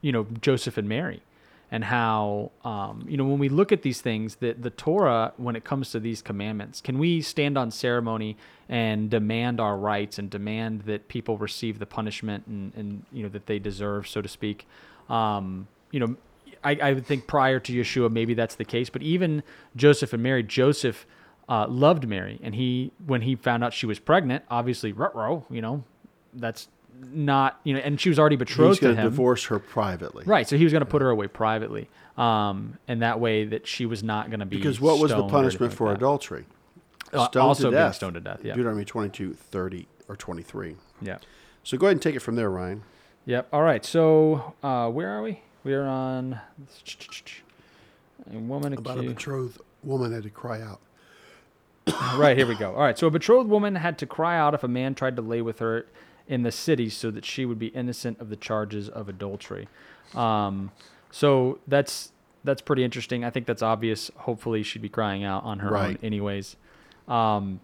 you know, Joseph and Mary, and how, um, you know, when we look at these things, that the Torah, when it comes to these commandments, can we stand on ceremony and demand our rights and demand that people receive the punishment and, and you know that they deserve, so to speak? Um, you know, I, I would think prior to Yeshua, maybe that's the case, but even Joseph and Mary, Joseph uh, loved Mary, and he when he found out she was pregnant, obviously, ruh-roh, you know, that's not you know, and she was already betrothed to him he was going to him, divorce her privately. right? So he was going to put her away privately, um, and that way that she was not going to be Because what was the punishment for like adultery? Uh, Stoned also to death. stoned to death, yeah. Deuteronomy 22, 30, or 23. Yeah. So go ahead and take it from there, Ryan. Yep. All right. So uh, where are we? We are on a woman About a betrothed woman had to cry out. <coughs> right, here we go. All right, so a betrothed woman had to cry out if a man tried to lay with her in the city so that she would be innocent of the charges of adultery. Um, so that's that's pretty interesting. I think that's obvious. Hopefully, she'd be crying out on her own, anyways. Um,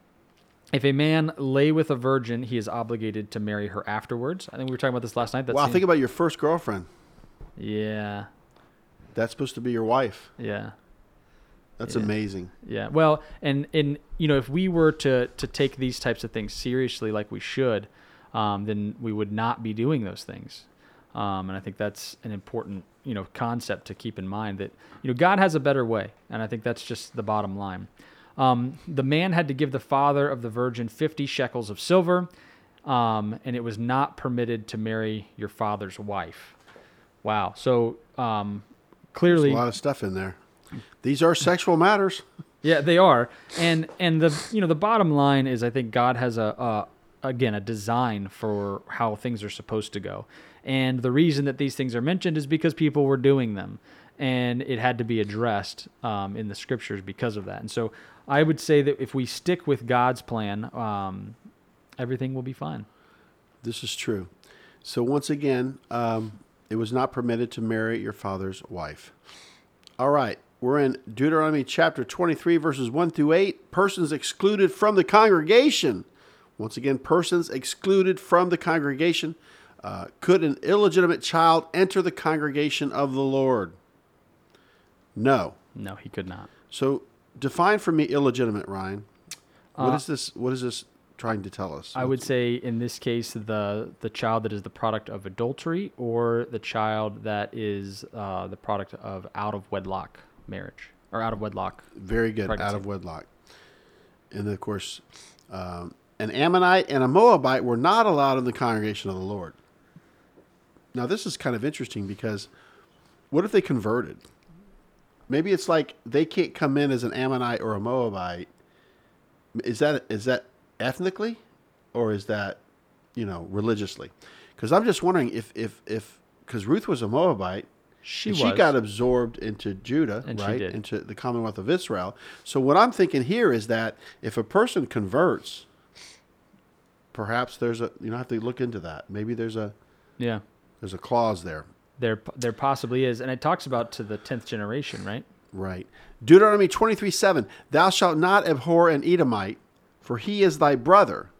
if a man lay with a virgin, he is obligated to marry her afterwards. I think we were talking about this last night. That seems- think about your first girlfriend. Yeah, That's supposed to be your wife. yeah. That's Yeah. amazing. Yeah. Well, and and you know, if we were to to take these types of things seriously, like we should, um, then we would not be doing those things. Um, and I think that's an important you know concept to keep in mind that you know God has a better way, and I think that's just the bottom line. Um, the man had to give the father of the virgin fifty shekels of silver, um, and it was not permitted to marry your father's wife. Wow. So um, There's clearly, a lot of stuff in there. These are sexual matters. yeah, they are, and and the you know the bottom line is I think God has a, a again a design for how things are supposed to go, and the reason that these things are mentioned is because people were doing them, and it had to be addressed um, in the scriptures because of that. And so I would say that if we stick with God's plan, um, everything will be fine. This is true. So once again, um, it was not permitted to marry your father's wife. All right, we're in Deuteronomy chapter 23, verses 1 through 8. Persons excluded from the congregation. Once again, persons excluded from the congregation. Uh, could an illegitimate child enter the congregation of the Lord? No. No, he could not. So define for me illegitimate, Ryan. What Uh, is this? What is this trying to tell us? I would say in this case the the child that is the product of adultery or the child that is uh, the product of out of wedlock marriage or out of wedlock. Very good. pregnancy. Out of wedlock. And of course, um, an Ammonite and a Moabite were not allowed in the congregation of the Lord. Now, this is kind of interesting because what if they converted? Maybe it's like they can't come in as an Ammonite or a Moabite. Is that is that ethnically, or is that you know religiously? Because I'm just wondering if if if because Ruth was a Moabite, She she got absorbed into Judah, And right? Into the Commonwealth of Israel. So what I'm thinking here is that if a person converts, perhaps there's a you know have to look into that. Maybe there's a yeah. there's a clause there. There there possibly is, and it talks about to the tenth generation, right? Right. Deuteronomy 23 7. Thou shalt not abhor an Edomite, for he is thy brother.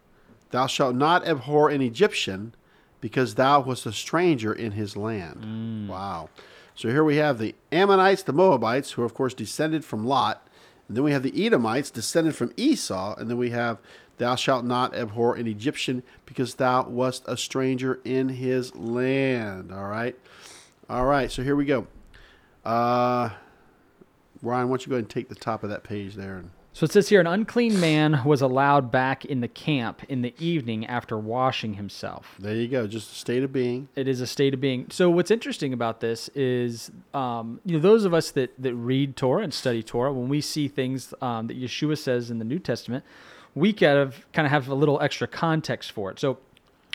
Thou shalt not abhor an Egyptian, because thou wast a stranger in his land. Wow. So here we have the Ammonites, the Moabites, who are, of course, descended from Lot. And then we have the Edomites, descended from Esau. And then we have, Thou shalt not abhor an Egyptian, because thou wast a stranger in his land. All right. All right. So here we go. Uh, Ryan, why don't you go ahead and take the top of that page there? And So it says here, an unclean man was allowed back in the camp in the evening after washing himself. there you go. Just a state of being. It is a state of being. So what's interesting about this is, um, you know, those of us that that read Torah and study Torah, when we see things um, that Yeshua says in the New Testament, we kind of kind of have a little extra context for it. So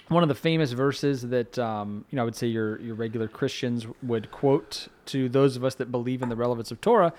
one of the famous verses that um, you know I would say your your regular Christians would quote to those of us that believe in the relevance of Torah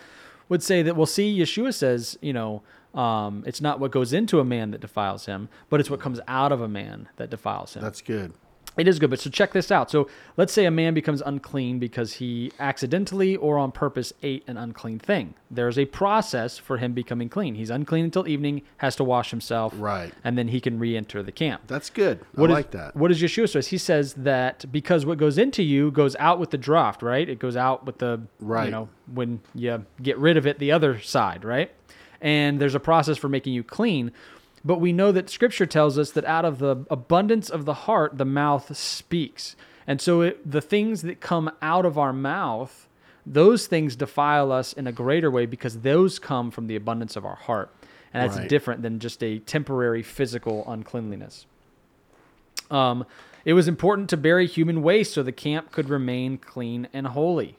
would say that we'll see Yeshua says you know um, it's not what goes into a man that defiles him, but it's what comes out of a man that defiles him. That's good. It is good, but so check this out. So let's say a man becomes unclean because he accidentally or on purpose ate an unclean thing. There's a process for him becoming clean. He's unclean until evening, has to wash himself, Right. and then he can re-enter the camp. That's good. What I is- like that. What does Yeshua says? He says that because what goes into you goes out with the draft, right? It goes out with the Right. You know, when you get rid of it, the other side, right? And there's a process for making you clean. But we know that Scripture tells us that out of the abundance of the heart, the mouth speaks. And so it, the things that come out of our mouth, those things defile us in a greater way because those come from the abundance of our heart. And that's Right. different than just a temporary physical uncleanliness. Um, it was important to bury human waste so the camp could remain clean and holy.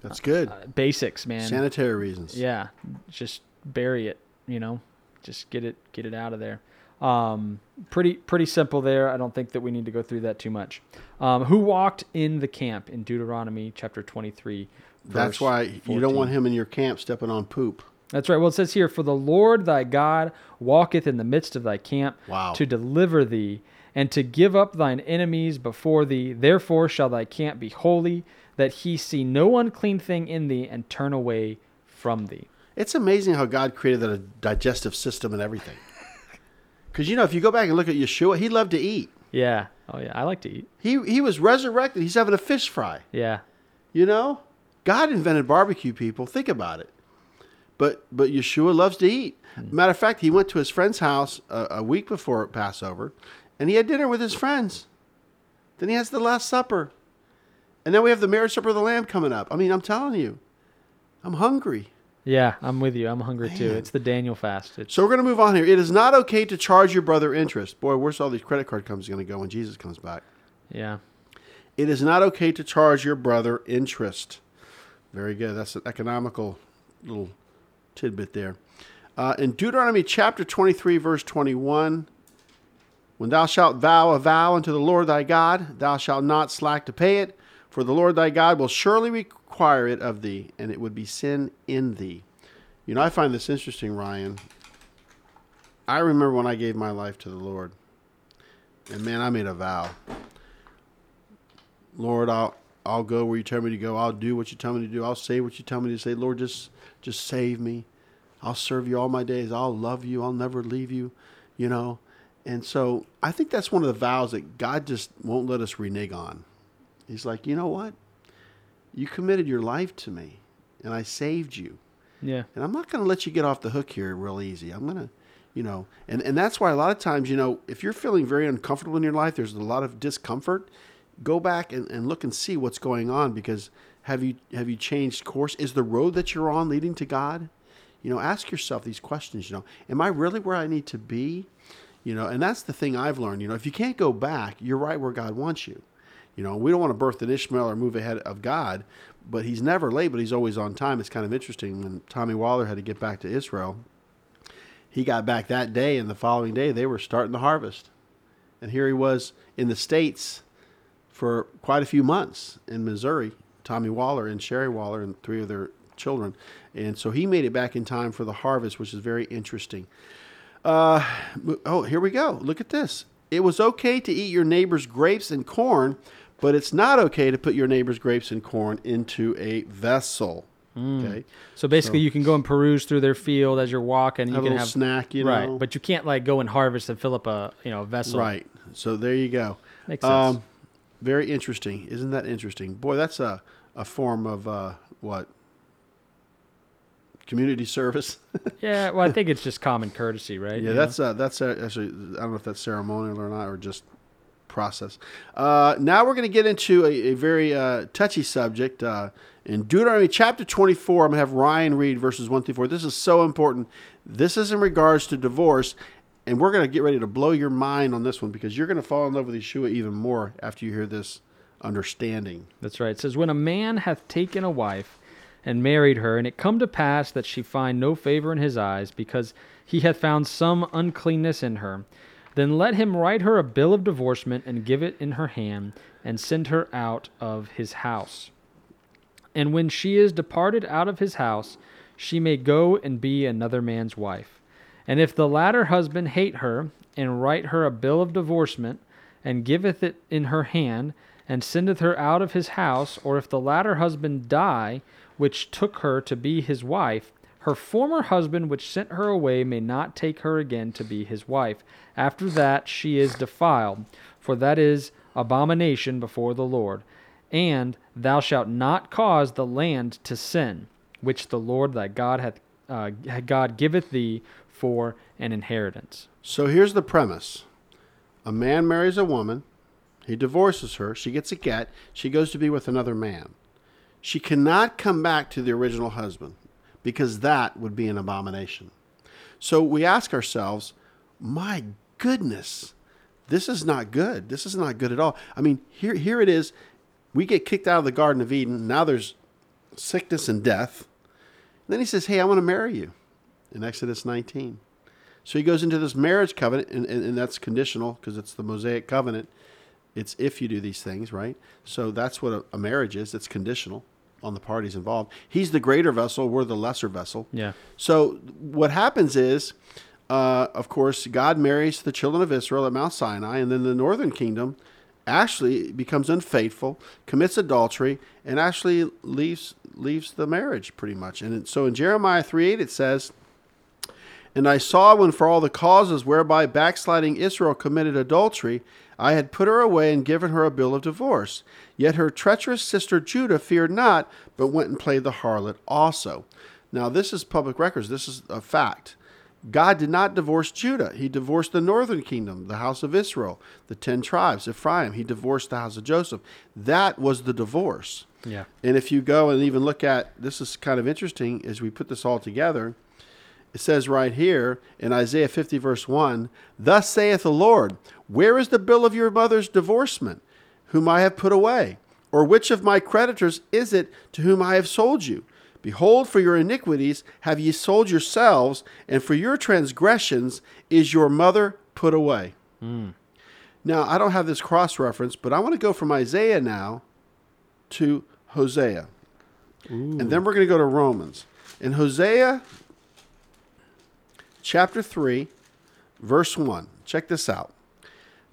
That's good. Basics, man. Sanitary reasons. Yeah, just bury it. You know, just get it get it out of there. Um, pretty pretty simple there. I don't think that we need to go through that too much. Um, who walked in the camp in Deuteronomy chapter twenty three? That's why you don't want him in your camp stepping on poop. That's right. Well, it says here, For the Lord thy God walketh in the midst of thy camp Wow. to deliver thee, and to give up thine enemies before thee. Therefore shall thy camp be holy, that he see no unclean thing in thee, and turn away from thee. It's amazing how God created a digestive system and everything. <laughs> Because you know, if you go back and look at Yeshua, he loved to eat. Yeah. Oh, yeah. I like to eat. He he was resurrected. He's having a fish fry. Yeah. You know, God invented barbecue. People, think about it. But but Yeshua loves to eat. Hmm. Matter of fact, he went to his friend's house a, a week before Passover, and he had dinner with his friends. Then he has the Last Supper, and then we have the marriage supper of the Lamb coming up. I mean, I'm telling you, I'm hungry. Yeah. I'm with you. I'm hungry too. Man. It's the Daniel fast. It's, So we're going to move on here. It is not okay to charge your brother interest. Boy, where's all these credit card companies going to go when Jesus comes back? yeah. It is not okay to charge your brother interest. Very good. That's an economical little tidbit there. Uh, in Deuteronomy chapter 23, verse 21, when thou shalt vow a vow unto the Lord thy God, thou shalt not slack to pay it, for the Lord thy God will surely require it of thee, and it would be sin in thee. You know, I find this interesting, Ryan. I remember when I gave my life to the Lord, and man, I made a vow. Lord, I'll I'll go where you tell me to go. I'll do what you tell me to do. I'll say what you tell me to say. Lord, just just save me. I'll serve you all my days. I'll love you. I'll never leave you. You know. And so I think that's one of the vows that God just won't let us renege on. He's like, you know what? You committed your life to me, and I saved you. Yeah. And I'm not going to let you get off the hook here real easy. I'm going to, you know, and, and that's why a lot of times, you know, if you're feeling very uncomfortable in your life, there's a lot of discomfort, go back and, and look and see what's going on because have you have you changed course? Is the road that you're on leading to God? You know, ask yourself these questions, you know, am I really where I need to be? You know, and that's the thing I've learned, you know, if you can't go back, you're right where God wants you. You know, we don't want to birth an Ishmael or move ahead of God, but he's never late, but he's always on time. It's kind of interesting when Tommy Waller had to get back to Israel. He got back that day, and the following day they were starting the harvest. And here he was in the States for quite a few months in Missouri, Tommy Waller and Sherry Waller and three of their children. And so he made it back in time for the harvest, which is very interesting. Uh, oh, here we go. Look at this. It was okay to eat your neighbor's grapes and corn, but it's not okay to put your neighbor's grapes and corn into a vessel. Okay. So basically, So- you can go and peruse through their field as you're walking. You a can little have snack, you know. right, but you can't like go and harvest and fill up a you know a vessel. Right. So there you go. Makes sense. Um, very interesting. Isn't that interesting? Boy, that's a, a form of uh, what? Community service. <laughs> Yeah. Well, I think it's just common courtesy, right? yeah, You that's uh, that's actually I don't know if that's ceremonial or not or just process. Uh, now we're going to get into a, a very uh, touchy subject uh, in Deuteronomy chapter 24. I'm going to have Ryan read verses one through four. This is so important. This is in regards to divorce, and we're going to get ready to blow your mind on this one because you're going to fall in love with Yeshua even more after you hear this understanding. That's right. It says, When a man hath taken a wife and married her, and it come to pass that she find no favor in his eyes, because he hath found some uncleanness in her, then let him write her a bill of divorcement and give it in her hand, and send her out of his house. And when she is departed out of his house, she may go and be another man's wife. And if the latter husband hate her, and write her a bill of divorcement, and giveth it in her hand, and sendeth her out of his house, or if the latter husband die, which took her to be his wife, her former husband which sent her away may not take her again to be his wife. After that she is defiled, for that is abomination before the Lord. And thou shalt not cause the land to sin, which the Lord thy God hath uh, God giveth thee for an inheritance. So here's the premise a man marries a woman, he divorces her, she gets a get, she goes to be with another man. She cannot come back to the original husband because that would be an abomination. So we ask ourselves, my goodness, this is not good. This is not good at all. I mean, here, here it is. We get kicked out of the Garden of Eden. Now there's sickness and death. And then he says, Hey, I want to marry you in Exodus 19. So he goes into this marriage covenant, and, and, and that's conditional because it's the Mosaic covenant. It's if you do these things, right? So that's what a, a marriage is. It's conditional. On the parties involved. He's the greater vessel, we're the lesser vessel. Yeah. So what happens is, uh, of course, God marries the children of Israel at Mount Sinai, and then the northern kingdom actually becomes unfaithful, commits adultery, and actually leaves leaves the marriage pretty much. And so in Jeremiah 3 8 it says, And I saw when for all the causes whereby backsliding Israel committed adultery, I had put her away and given her a bill of divorce. Yet her treacherous sister Judah feared not, but went and played the harlot also. Now, this is public records. This is a fact. God did not divorce Judah. He divorced the northern kingdom, the house of Israel, the ten tribes, Ephraim. He divorced the house of Joseph. That was the divorce. Yeah. And if you go and even look at this is kind of interesting as we put this all together. It says right here in Isaiah 50, verse 1 Thus saith the Lord, Where is the bill of your mother's divorcement, whom I have put away? Or which of my creditors is it to whom I have sold you? Behold, for your iniquities have ye sold yourselves, and for your transgressions is your mother put away. Hmm. Now, I don't have this cross reference, but I want to go from Isaiah now to Hosea. And then we're going to go to Romans. In Hosea chapter 3, verse 1. Check this out.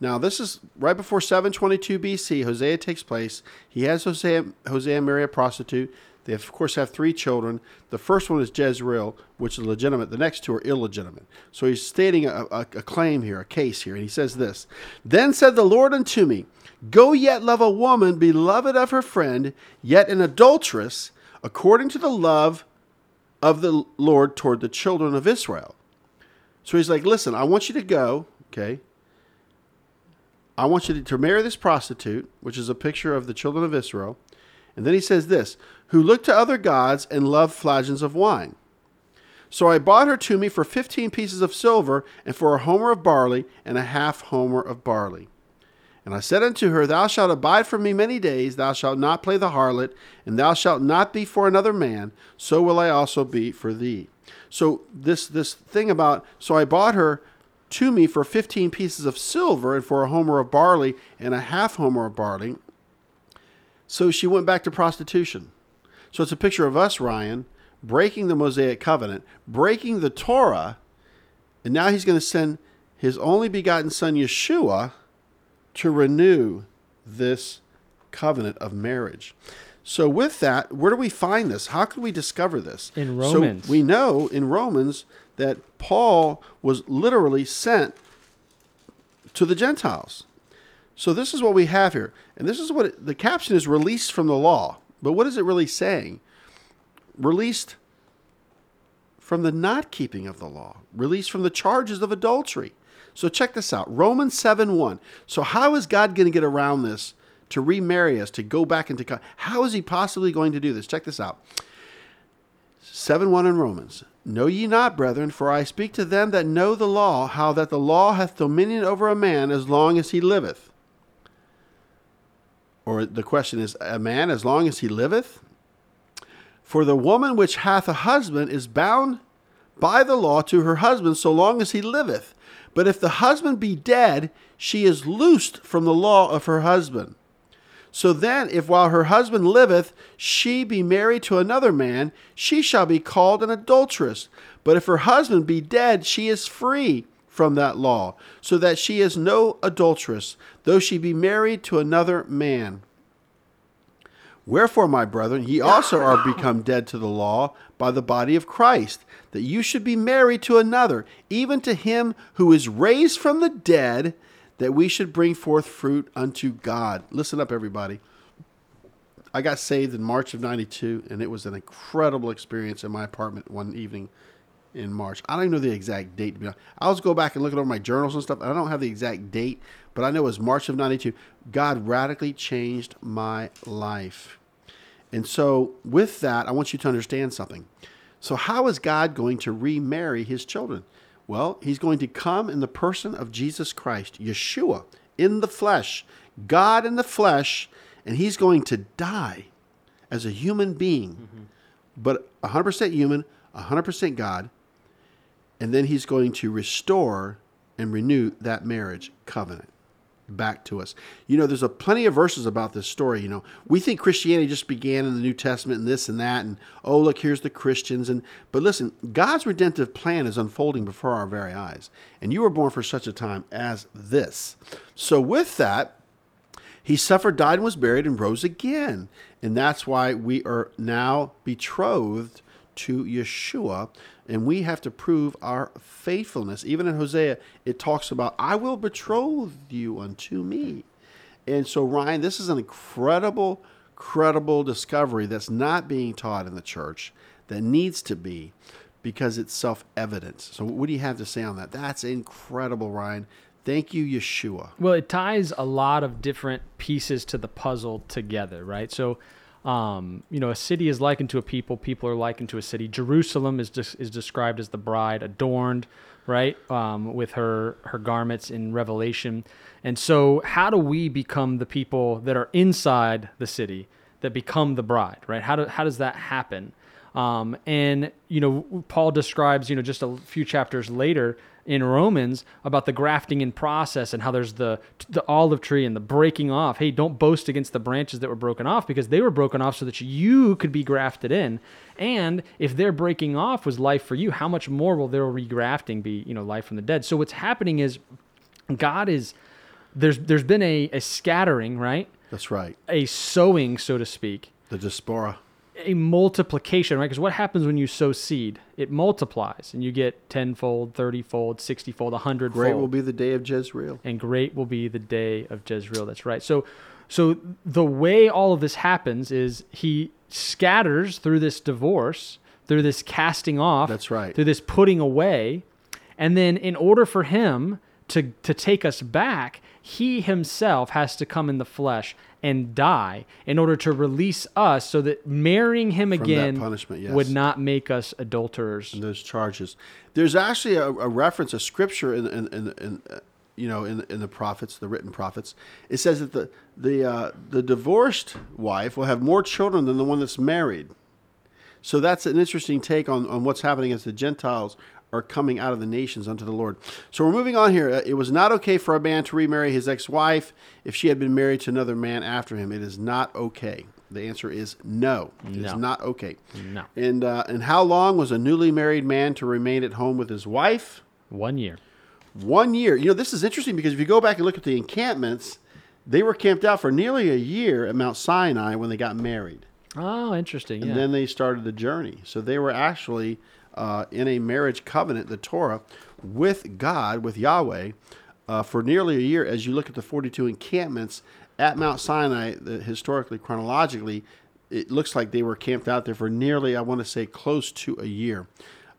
Now, this is right before 722 BC. Hosea takes place. He has Hosea, Hosea marry a prostitute. They, of course, have three children. The first one is Jezreel, which is legitimate. The next two are illegitimate. So he's stating a, a, a claim here, a case here. And he says this Then said the Lord unto me, Go yet love a woman, beloved of her friend, yet an adulteress, according to the love of the Lord toward the children of Israel. So he's like, Listen, I want you to go, okay? I want you to, marry this prostitute, which is a picture of the children of Israel. And then he says this who looked to other gods and loved flagons of wine. So I bought her to me for fifteen pieces of silver, and for a homer of barley, and a half homer of barley. And I said unto her, Thou shalt abide from me many days, thou shalt not play the harlot, and thou shalt not be for another man, so will I also be for thee. So this this thing about so I bought her to me for fifteen pieces of silver, and for a homer of barley, and a half homer of barley. So she went back to prostitution. So it's a picture of us, Ryan, breaking the Mosaic covenant, breaking the Torah, and now he's going to send his only begotten son, Yeshua, to renew this covenant of marriage. So, with that, where do we find this? How can we discover this? In Romans. So Romans. we know in Romans that Paul was literally sent to the Gentiles. So this is what we have here. And this is what it, the caption is released from the law. But what is it really saying? Released from the not keeping of the law, released from the charges of adultery. So check this out Romans 7 1. So, how is God going to get around this to remarry us, to go back into. How is he possibly going to do this? Check this out 7 1 in Romans. Know ye not, brethren, for I speak to them that know the law, how that the law hath dominion over a man as long as he liveth. Or the question is, a man as long as he liveth? For the woman which hath a husband is bound by the law to her husband so long as he liveth. But if the husband be dead, she is loosed from the law of her husband. So then, if while her husband liveth, she be married to another man, she shall be called an adulteress. But if her husband be dead, she is free from that law, so that she is no adulteress, though she be married to another man. Wherefore, my brethren, ye also are become dead to the law by the body of Christ, that you should be married to another, even to him who is raised from the dead, that we should bring forth fruit unto God. Listen up, everybody. I got saved in March of 92, and it was an incredible experience in my apartment one evening in March. I don't even know the exact date. I was go back and look at over my journals and stuff. I don't have the exact date, but I know it was March of 92. God radically changed my life. And so, with that, I want you to understand something. So, how is God going to remarry his children? Well, he's going to come in the person of Jesus Christ, Yeshua, in the flesh, God in the flesh, and he's going to die as a human being, but 100% human, 100% God. And then he's going to restore and renew that marriage covenant. Back to us. You know, there's a plenty of verses about this story. You know, we think Christianity just began in the New Testament and this and that, and oh look, here's the Christians. And but listen, God's redemptive plan is unfolding before our very eyes, and you were born for such a time as this. So with that, he suffered, died, and was buried, and rose again, and that's why we are now betrothed to Yeshua and we have to prove our faithfulness. Even in Hosea, it talks about, I will betroth you unto me. And so, Ryan, this is an incredible, credible discovery that's not being taught in the church that needs to be because it's self evident. So, what do you have to say on that? That's incredible, Ryan. Thank you, Yeshua. Well, it ties a lot of different pieces to the puzzle together, right? So, um, you know, a city is likened to a people. People are likened to a city. Jerusalem is just is described as the bride, adorned, right, um, with her her garments in Revelation. And so, how do we become the people that are inside the city that become the bride, right? How do how does that happen? Um, and you know, Paul describes, you know, just a few chapters later in Romans about the grafting in process and how there's the the olive tree and the breaking off. Hey, don't boast against the branches that were broken off because they were broken off so that you could be grafted in. And if their breaking off was life for you, how much more will their regrafting be, you know, life from the dead? So what's happening is God is there's there's been a, a scattering, right? That's right. A sowing, so to speak. The diaspora a multiplication, right? Because what happens when you sow seed? It multiplies, and you get tenfold, thirtyfold, sixtyfold, a hundredfold. Great will be the day of Jezreel, and great will be the day of Jezreel. That's right. So, so the way all of this happens is he scatters through this divorce, through this casting off. That's right. Through this putting away, and then in order for him to to take us back, he himself has to come in the flesh and die in order to release us so that marrying him From again yes. would not make us adulterers. And those charges. There's actually a, a reference, a scripture in, in, in, in uh, you know, in, in the prophets, the written prophets. It says that the, the, uh, the divorced wife will have more children than the one that's married. So that's an interesting take on, on what's happening as the Gentiles are coming out of the nations unto the Lord. So we're moving on here. Uh, it was not okay for a man to remarry his ex wife if she had been married to another man after him. It is not okay. The answer is no. It no. is not okay. No. And uh, and how long was a newly married man to remain at home with his wife? One year. One year. You know, this is interesting because if you go back and look at the encampments, they were camped out for nearly a year at Mount Sinai when they got married. Oh, interesting. And yeah. then they started the journey. So they were actually uh, in a marriage covenant, the Torah, with God, with Yahweh, uh, for nearly a year. As you look at the 42 encampments at Mount Sinai, the, historically, chronologically, it looks like they were camped out there for nearly, I want to say, close to a year.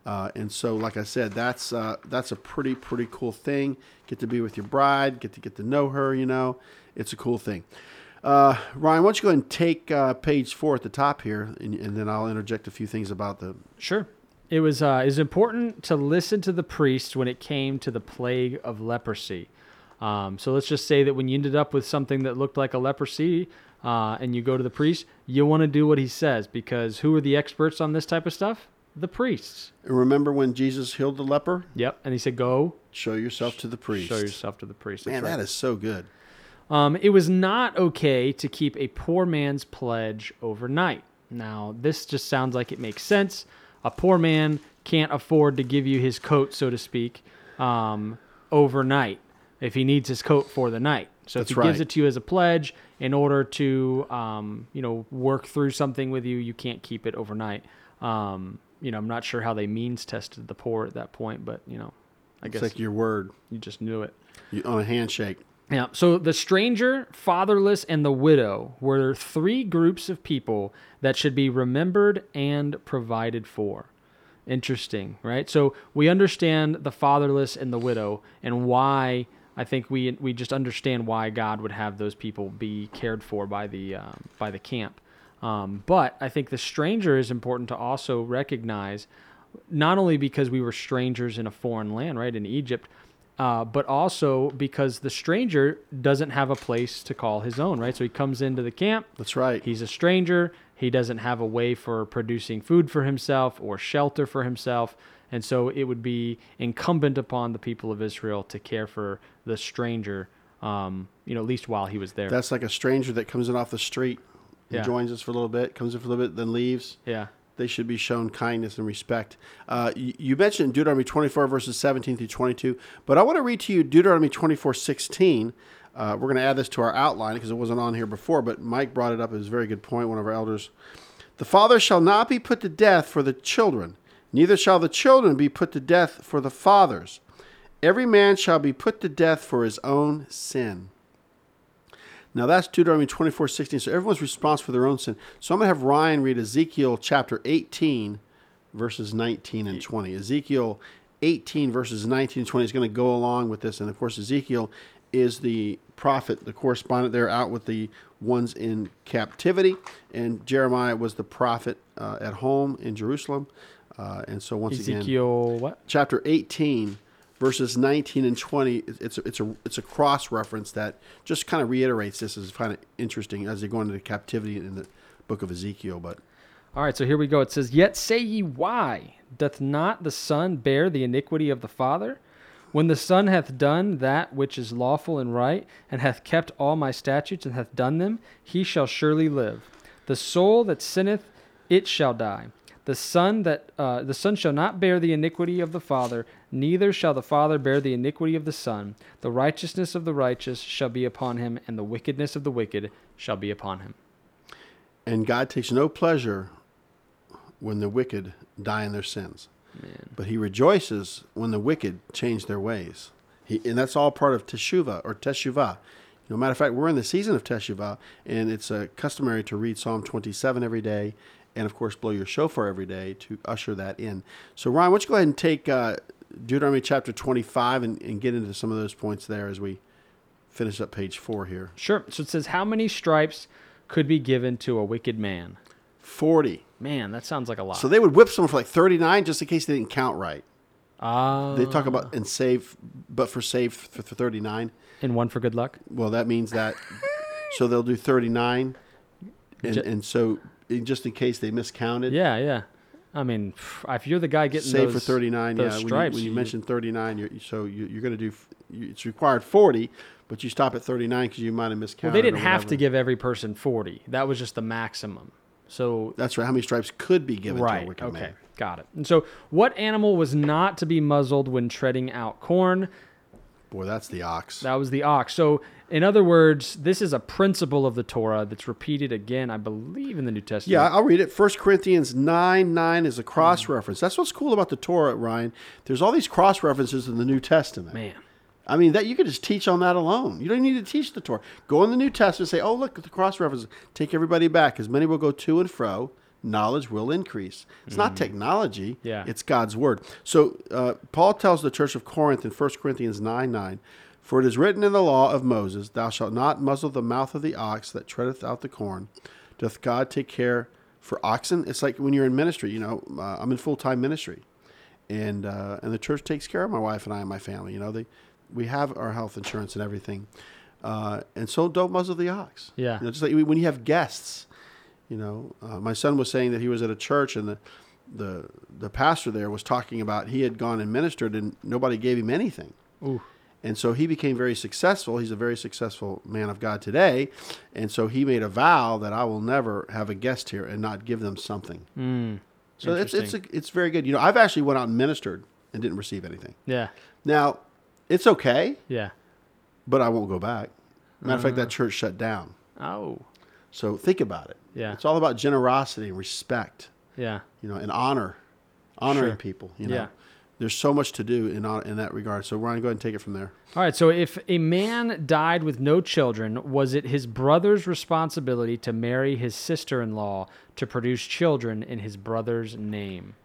Uh, and so, like I said, that's uh, that's a pretty pretty cool thing. Get to be with your bride, get to get to know her. You know, it's a cool thing. Uh, Ryan, why don't you go and take uh, page four at the top here, and, and, then I'll interject a few things about the sure it was uh, was important to listen to the priest when it came to the plague of leprosy. Um, so let's just say that when you ended up with something that looked like a leprosy, uh, and you go to the priest, you want to do what he says because who are the experts on this type of stuff? The priests. Remember when Jesus healed the leper? Yep, and he said, "Go show yourself to the priest." Show yourself to the priest. That's Man, right. that is so good. Um, it was not okay to keep a poor man's pledge overnight. Now, this just sounds like it makes sense a poor man can't afford to give you his coat, so to speak, um, overnight if he needs his coat for the night. So That's if he right. gives it to you as a pledge in order to, um, you know, work through something with you, you can't keep it overnight. Um, you know, I'm not sure how they means tested the poor at that point, but you know, I it's guess like your word. You just knew it. You, on a handshake. Yeah. So the stranger, fatherless, and the widow were three groups of people that should be remembered and provided for. Interesting, right? So we understand the fatherless and the widow and why I think we we just understand why God would have those people be cared for by the um, by the camp. Um, but I think the stranger is important to also recognize, not only because we were strangers in a foreign land, right, in Egypt, uh, but also because the stranger doesn't have a place to call his own, right? So he comes into the camp. That's right. He's a stranger. He doesn't have a way for producing food for himself or shelter for himself. And so it would be incumbent upon the people of Israel to care for the stranger Um, you know, at least while he was there. That's like a stranger that comes in off the street Yeah. joins us for a little bit, comes in for a little bit, then leaves. yeah. They should be shown kindness and respect. Uh, you, you mentioned Deuteronomy 24, verses 17 through 22, but I want to read to you Deuteronomy 24, 16. Uh, we're going to add this to our outline because it wasn't on here before, but Mike brought it up. It was a very good point, one of our elders. The father shall not be put to death for the children, neither shall the children be put to death for the fathers. Every man shall be put to death for his own sin. Now that's Deuteronomy 24, 16. So everyone's responsible for their own sin. So I'm going to have Ryan read Ezekiel chapter 18, verses 19 and 20. Ezekiel 18, verses 19 and 20 is going to go along with this. And of course, Ezekiel is the prophet, the correspondent there out with the ones in captivity. And Jeremiah was the prophet uh, at home in Jerusalem. Uh, and so once again, Ezekiel, what? chapter 18 verses 19 and 20 it's a, it's a it's a cross reference that just kind of reiterates this is kind of interesting as they go into captivity in the book of Ezekiel but All right, so here we go. It says, Yet say ye, why? Doth not the Son bear the iniquity of the Father? When the Son hath done that which is lawful and right, and hath kept all my statutes, and hath done them, he shall surely live. The soul that sinneth, it shall die. The Son that uh, the Son shall not bear the iniquity of the Father, neither shall the Father bear the iniquity of the Son. The righteousness of the righteous shall be upon him, and the wickedness of the wicked shall be upon him. and God takes no pleasure when the wicked die in their sins Man. but he rejoices when the wicked change their ways he, and that's all part of teshuvah or teshuvah no matter of fact we're in the season of teshuvah and it's uh, customary to read psalm 27 every day and of course blow your shofar every day to usher that in so ryan why don't you go ahead and take uh, deuteronomy chapter 25 and, and get into some of those points there as we finish up page four here Sure. So it says, How many stripes could be given to a wicked man? 40 Man, that sounds like a lot. so they would whip someone for like 39 just in case they didn't count right uh, they talk about and save but for save for, for 39 and one for good luck. Well, that means that. so they'll do 39. And, and so, just in case they miscounted, Yeah, yeah. I mean, if you're the guy getting save those, for 39. those Yeah, when you, stripes, when you you- mention 39, you're, so you, you're going to do, it's required 40, but you stop at 39 because you might have well, miscounted. they didn't have to give every person 40. That was just the maximum. So That's right. How many stripes could be given to a right, wicked okay, man? got it. And so, what animal was not to be muzzled when treading out corn? Boy, that's the ox. That was the ox. So, in other words, this is a principle of the Torah that's repeated again, I believe, in the New Testament. Yeah, I'll read it. First Corinthians 9 9 is a cross reference. That's what's cool about the Torah, Ryan. There's all these cross references in the New Testament. man. I mean, that you could just teach on that alone. You don't need to teach the Torah. Go in the New Testament and say, oh, look at the cross references. Take everybody back. As many will go to and fro, knowledge will increase. It's not technology. Yeah. it's God's word. So uh, Paul tells the church of Corinth in 1 Corinthians 9 9, For it is written in the law of Moses, Thou shalt not muzzle the mouth of the ox that treadeth out the corn. Doth God take care for oxen? It's like when you're in ministry, you know, uh, I'm in full time ministry and uh, and the church takes care of my wife and I and my family. You know, they we have our health insurance and everything, uh, and so don't muzzle the ox. Yeah. you know, just like when you have guests. You know, uh, my son was saying that he was at a church and the the the pastor there was talking about he had gone and ministered and nobody gave him anything. Ooh. And so he became very successful. He's a very successful man of God today. And so he made a vow that I will never have a guest here and not give them something. Mm. So it's it's a, it's very good. You know, I've actually went out and ministered and didn't receive anything. Yeah. Now, it's okay, Yeah. but I won't go back. Matter of fact, that church shut down. Oh. So think about it. Yeah. It's all about generosity and respect, Yeah. you know, and honor, honoring Sure. people. You know, Yeah. There's so much to do in in that regard. So Ryan, go ahead and take it from there. All right. So if a man died with no children, was it his brother's responsibility to marry his sister in law to produce children in his brother's name?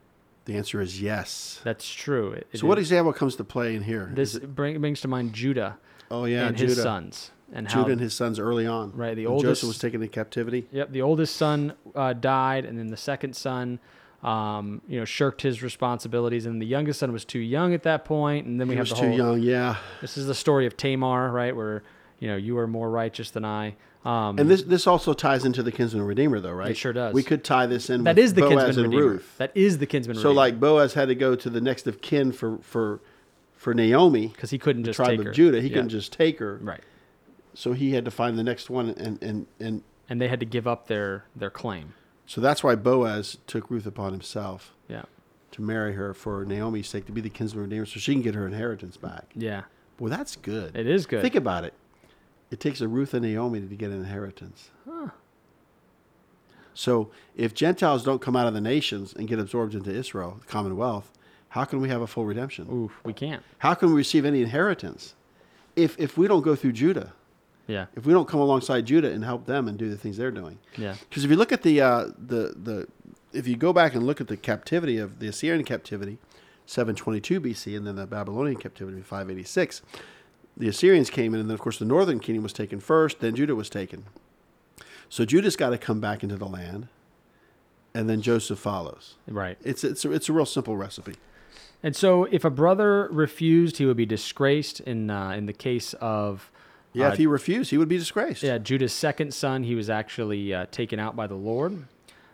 The answer is yes. That's true. It- it so what is- example comes to play in here? this Is it- bring, brings to mind Judah oh yeah, and Judah, his sons and how Judah and his sons early on. Right, the oldest- Joseph was taken into captivity. Yep, the oldest son uh, died, and then the second son, um, you know, shirked his responsibilities, and the youngest son was too young at that point. And then we He have was the too young. Yeah. This is the story of Tamar, right? Where you know you are more righteous than I. Um, And this this also ties into the kinsman redeemer, though, right? It sure does. We could tie this in. that with is the Boaz kinsman redeemer. Ruth. That is the kinsman redeemer. So redeemer. like Boaz had to go to the next of kin for for for Naomi, because he couldn't the just tribe take of her. Judah. He Yeah. couldn't just take her right. So he had to find the next one, and and and and they had to give up their their claim. So that's why Boaz took Ruth upon himself Yeah, to marry her for Naomi's sake, to be the kinsman redeemer, so she can get her inheritance back. yeah, Well, that's good. it is good. Think about it. It takes a Ruth and Naomi to get an inheritance. Huh. So if Gentiles don't come out of the nations and get absorbed into Israel, the Commonwealth, how can we have a full redemption? Oof, we can't. How can we receive any inheritance if if we don't go through Judah? Yeah, If we don't come alongside Judah and help them and do the things they're doing? yeah, Because if you look at the uh, the the if you go back and look at the captivity of the Assyrian captivity, 722 BC, and then the Babylonian captivity, 586, the Assyrians came in, and then of course the northern kingdom was taken first, then Judah was taken. So Judah's got to come back into the land, and then Joseph follows. right. It's it's a, it's a real simple recipe. And so, if a brother refused, he would be disgraced. In uh, in the case of Yeah, uh, if he refused, he would be disgraced. yeah Judah's second son, he was actually uh, taken out by the Lord.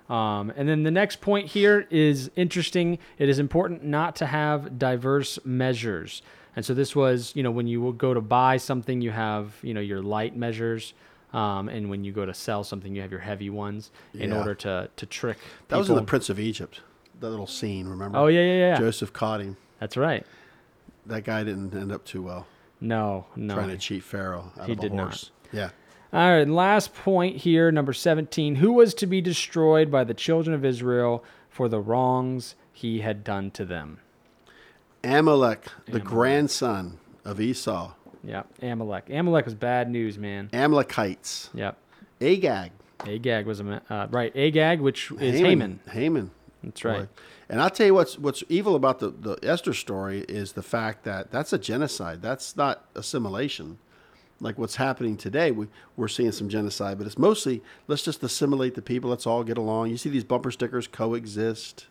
Um, and then the next point here is interesting. It is important not to have diverse measures. And so this was, you know, when you will go to buy something, you have, you know, your light measures. Um, and when you go to sell something, you have your heavy ones in Yeah. order to, to trick. that was in the. Prince of Egypt. That little scene, remember? Oh yeah, yeah, yeah. Joseph caught him. That's right. That guy didn't end up too well. No, no. trying to cheat Pharaoh out He of a did not. horse. Yeah. All right, last point here, number 17. Who was to be destroyed by the children of Israel for the wrongs he had done to them? Amalek, the Amalek. grandson of Esau. Yep, Amalek. Amalek was bad news, man. Amalekites. Yep. Agag. Agag was a uh, right. Agag, which is Haman. Haman. That's right. Boy. And I'll tell you what's what's evil about the, the Esther story is the fact that that's a genocide. That's not assimilation. Like what's happening today, we, we're seeing some genocide, but it's mostly let's just assimilate the people. Let's all get along. You see these bumper stickers, coexist,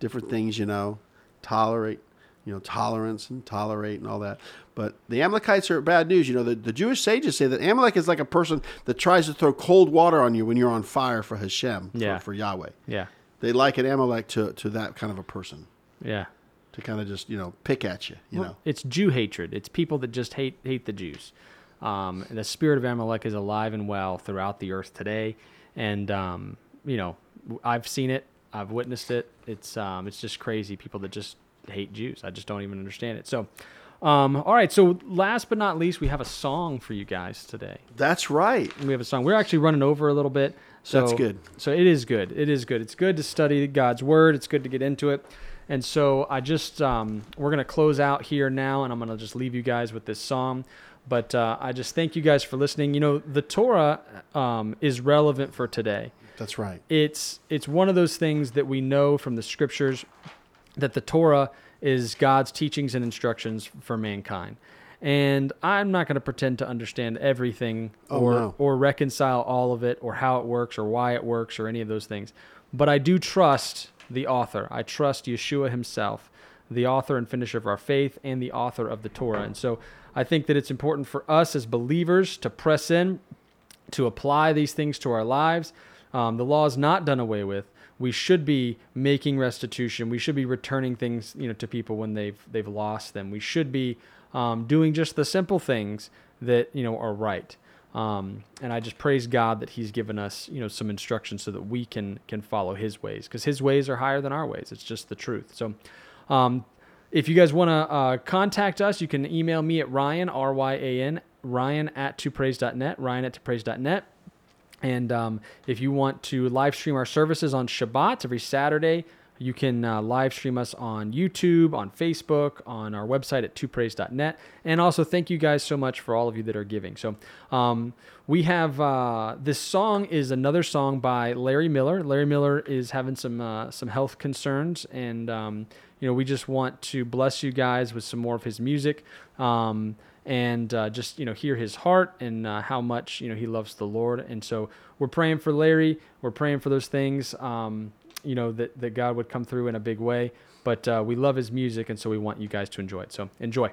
different things, you know, tolerate, you know, tolerance and tolerate and all that. But the Amalekites are bad news. You know, the, the Jewish sages say that Amalek is like a person that tries to throw cold water on you when you're on fire for Hashem, for- Yeah. for Yahweh Yeah. They like liken Amalek to, to that kind of a person Yeah. to kind of just you know pick at you you know It's Jew hatred. It's people that just hate hate the Jews. Um, and the spirit of Amalek is alive and well throughout the earth today, and um, you know I've seen it. I've witnessed it. It's um, it's just crazy. People that just hate Jews. I just don't even understand it. So, um, all right. So last but not least, we have a song for you guys today. that's right We have a song. We're actually running over a little bit. So That's good. So it is good. It is good. It's good to study God's word. It's good to get into it. And so I just um, we're gonna close out here now, and I'm gonna just leave you guys with this song. But uh, I just thank you guys for listening. You know, the Torah um, is relevant for today that's right it's it's one of those things that we know from the scriptures that the Torah is God's teachings and instructions for mankind. And I'm not going to pretend to understand everything Oh, or no. or reconcile all of it or how it works or why it works or any of those things. But I do trust the author. I trust Yeshua himself, the author and finisher of our faith and the author of the Torah. And so I think that it's important for us as believers to press in to apply these things to our lives. Um, the law is not done away with. We should be making restitution. We should be returning things, you know, to people when they've they've lost them. We should be um, doing just the simple things that you know are right. Um, and I just praise God that He's given us, you know, some instructions so that we can can follow His ways because His ways are higher than our ways. It's just the truth. So, um, if you guys want to uh, contact us, you can email me at Ryan, R Y A N, Ryan at topraise.net, Ryan at topraise.net. And um, if you want to live stream our services on Shabbat every Saturday, you can uh, live stream us on YouTube, on Facebook, on our website at twopraise.net. And also, thank you guys so much for all of you that are giving. So, um, we have uh, this song is another song by Larry Miller. Larry Miller is having some uh, some health concerns, and um, you know we just want to bless you guys with some more of his music. Um, and uh, just you know hear his heart and uh, how much you know he loves the Lord. And so we're praying for Larry. We're praying for those things. Um, you know that that God would come through in a big way. But uh, we love his music, and so we want you guys to enjoy it. So enjoy.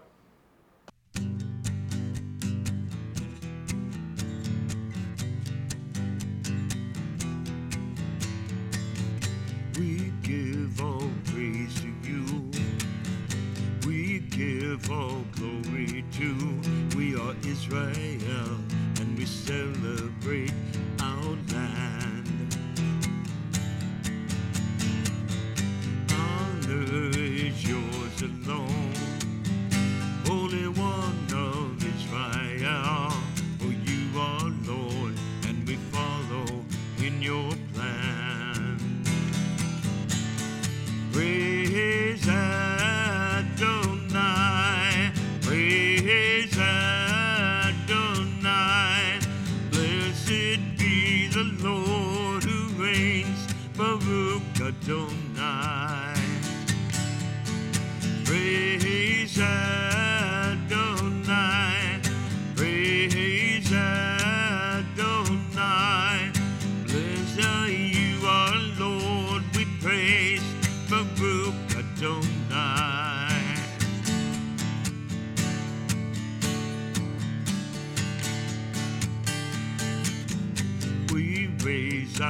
give all glory to. We are Israel and we celebrate our land. Honor is yours alone, Holy One of Israel. For you are Lord and we follow in your plan. Praise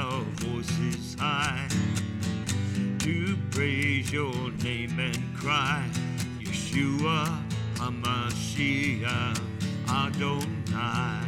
our voices high to praise your name and cry, Yeshua, Hamashiach, Adonai.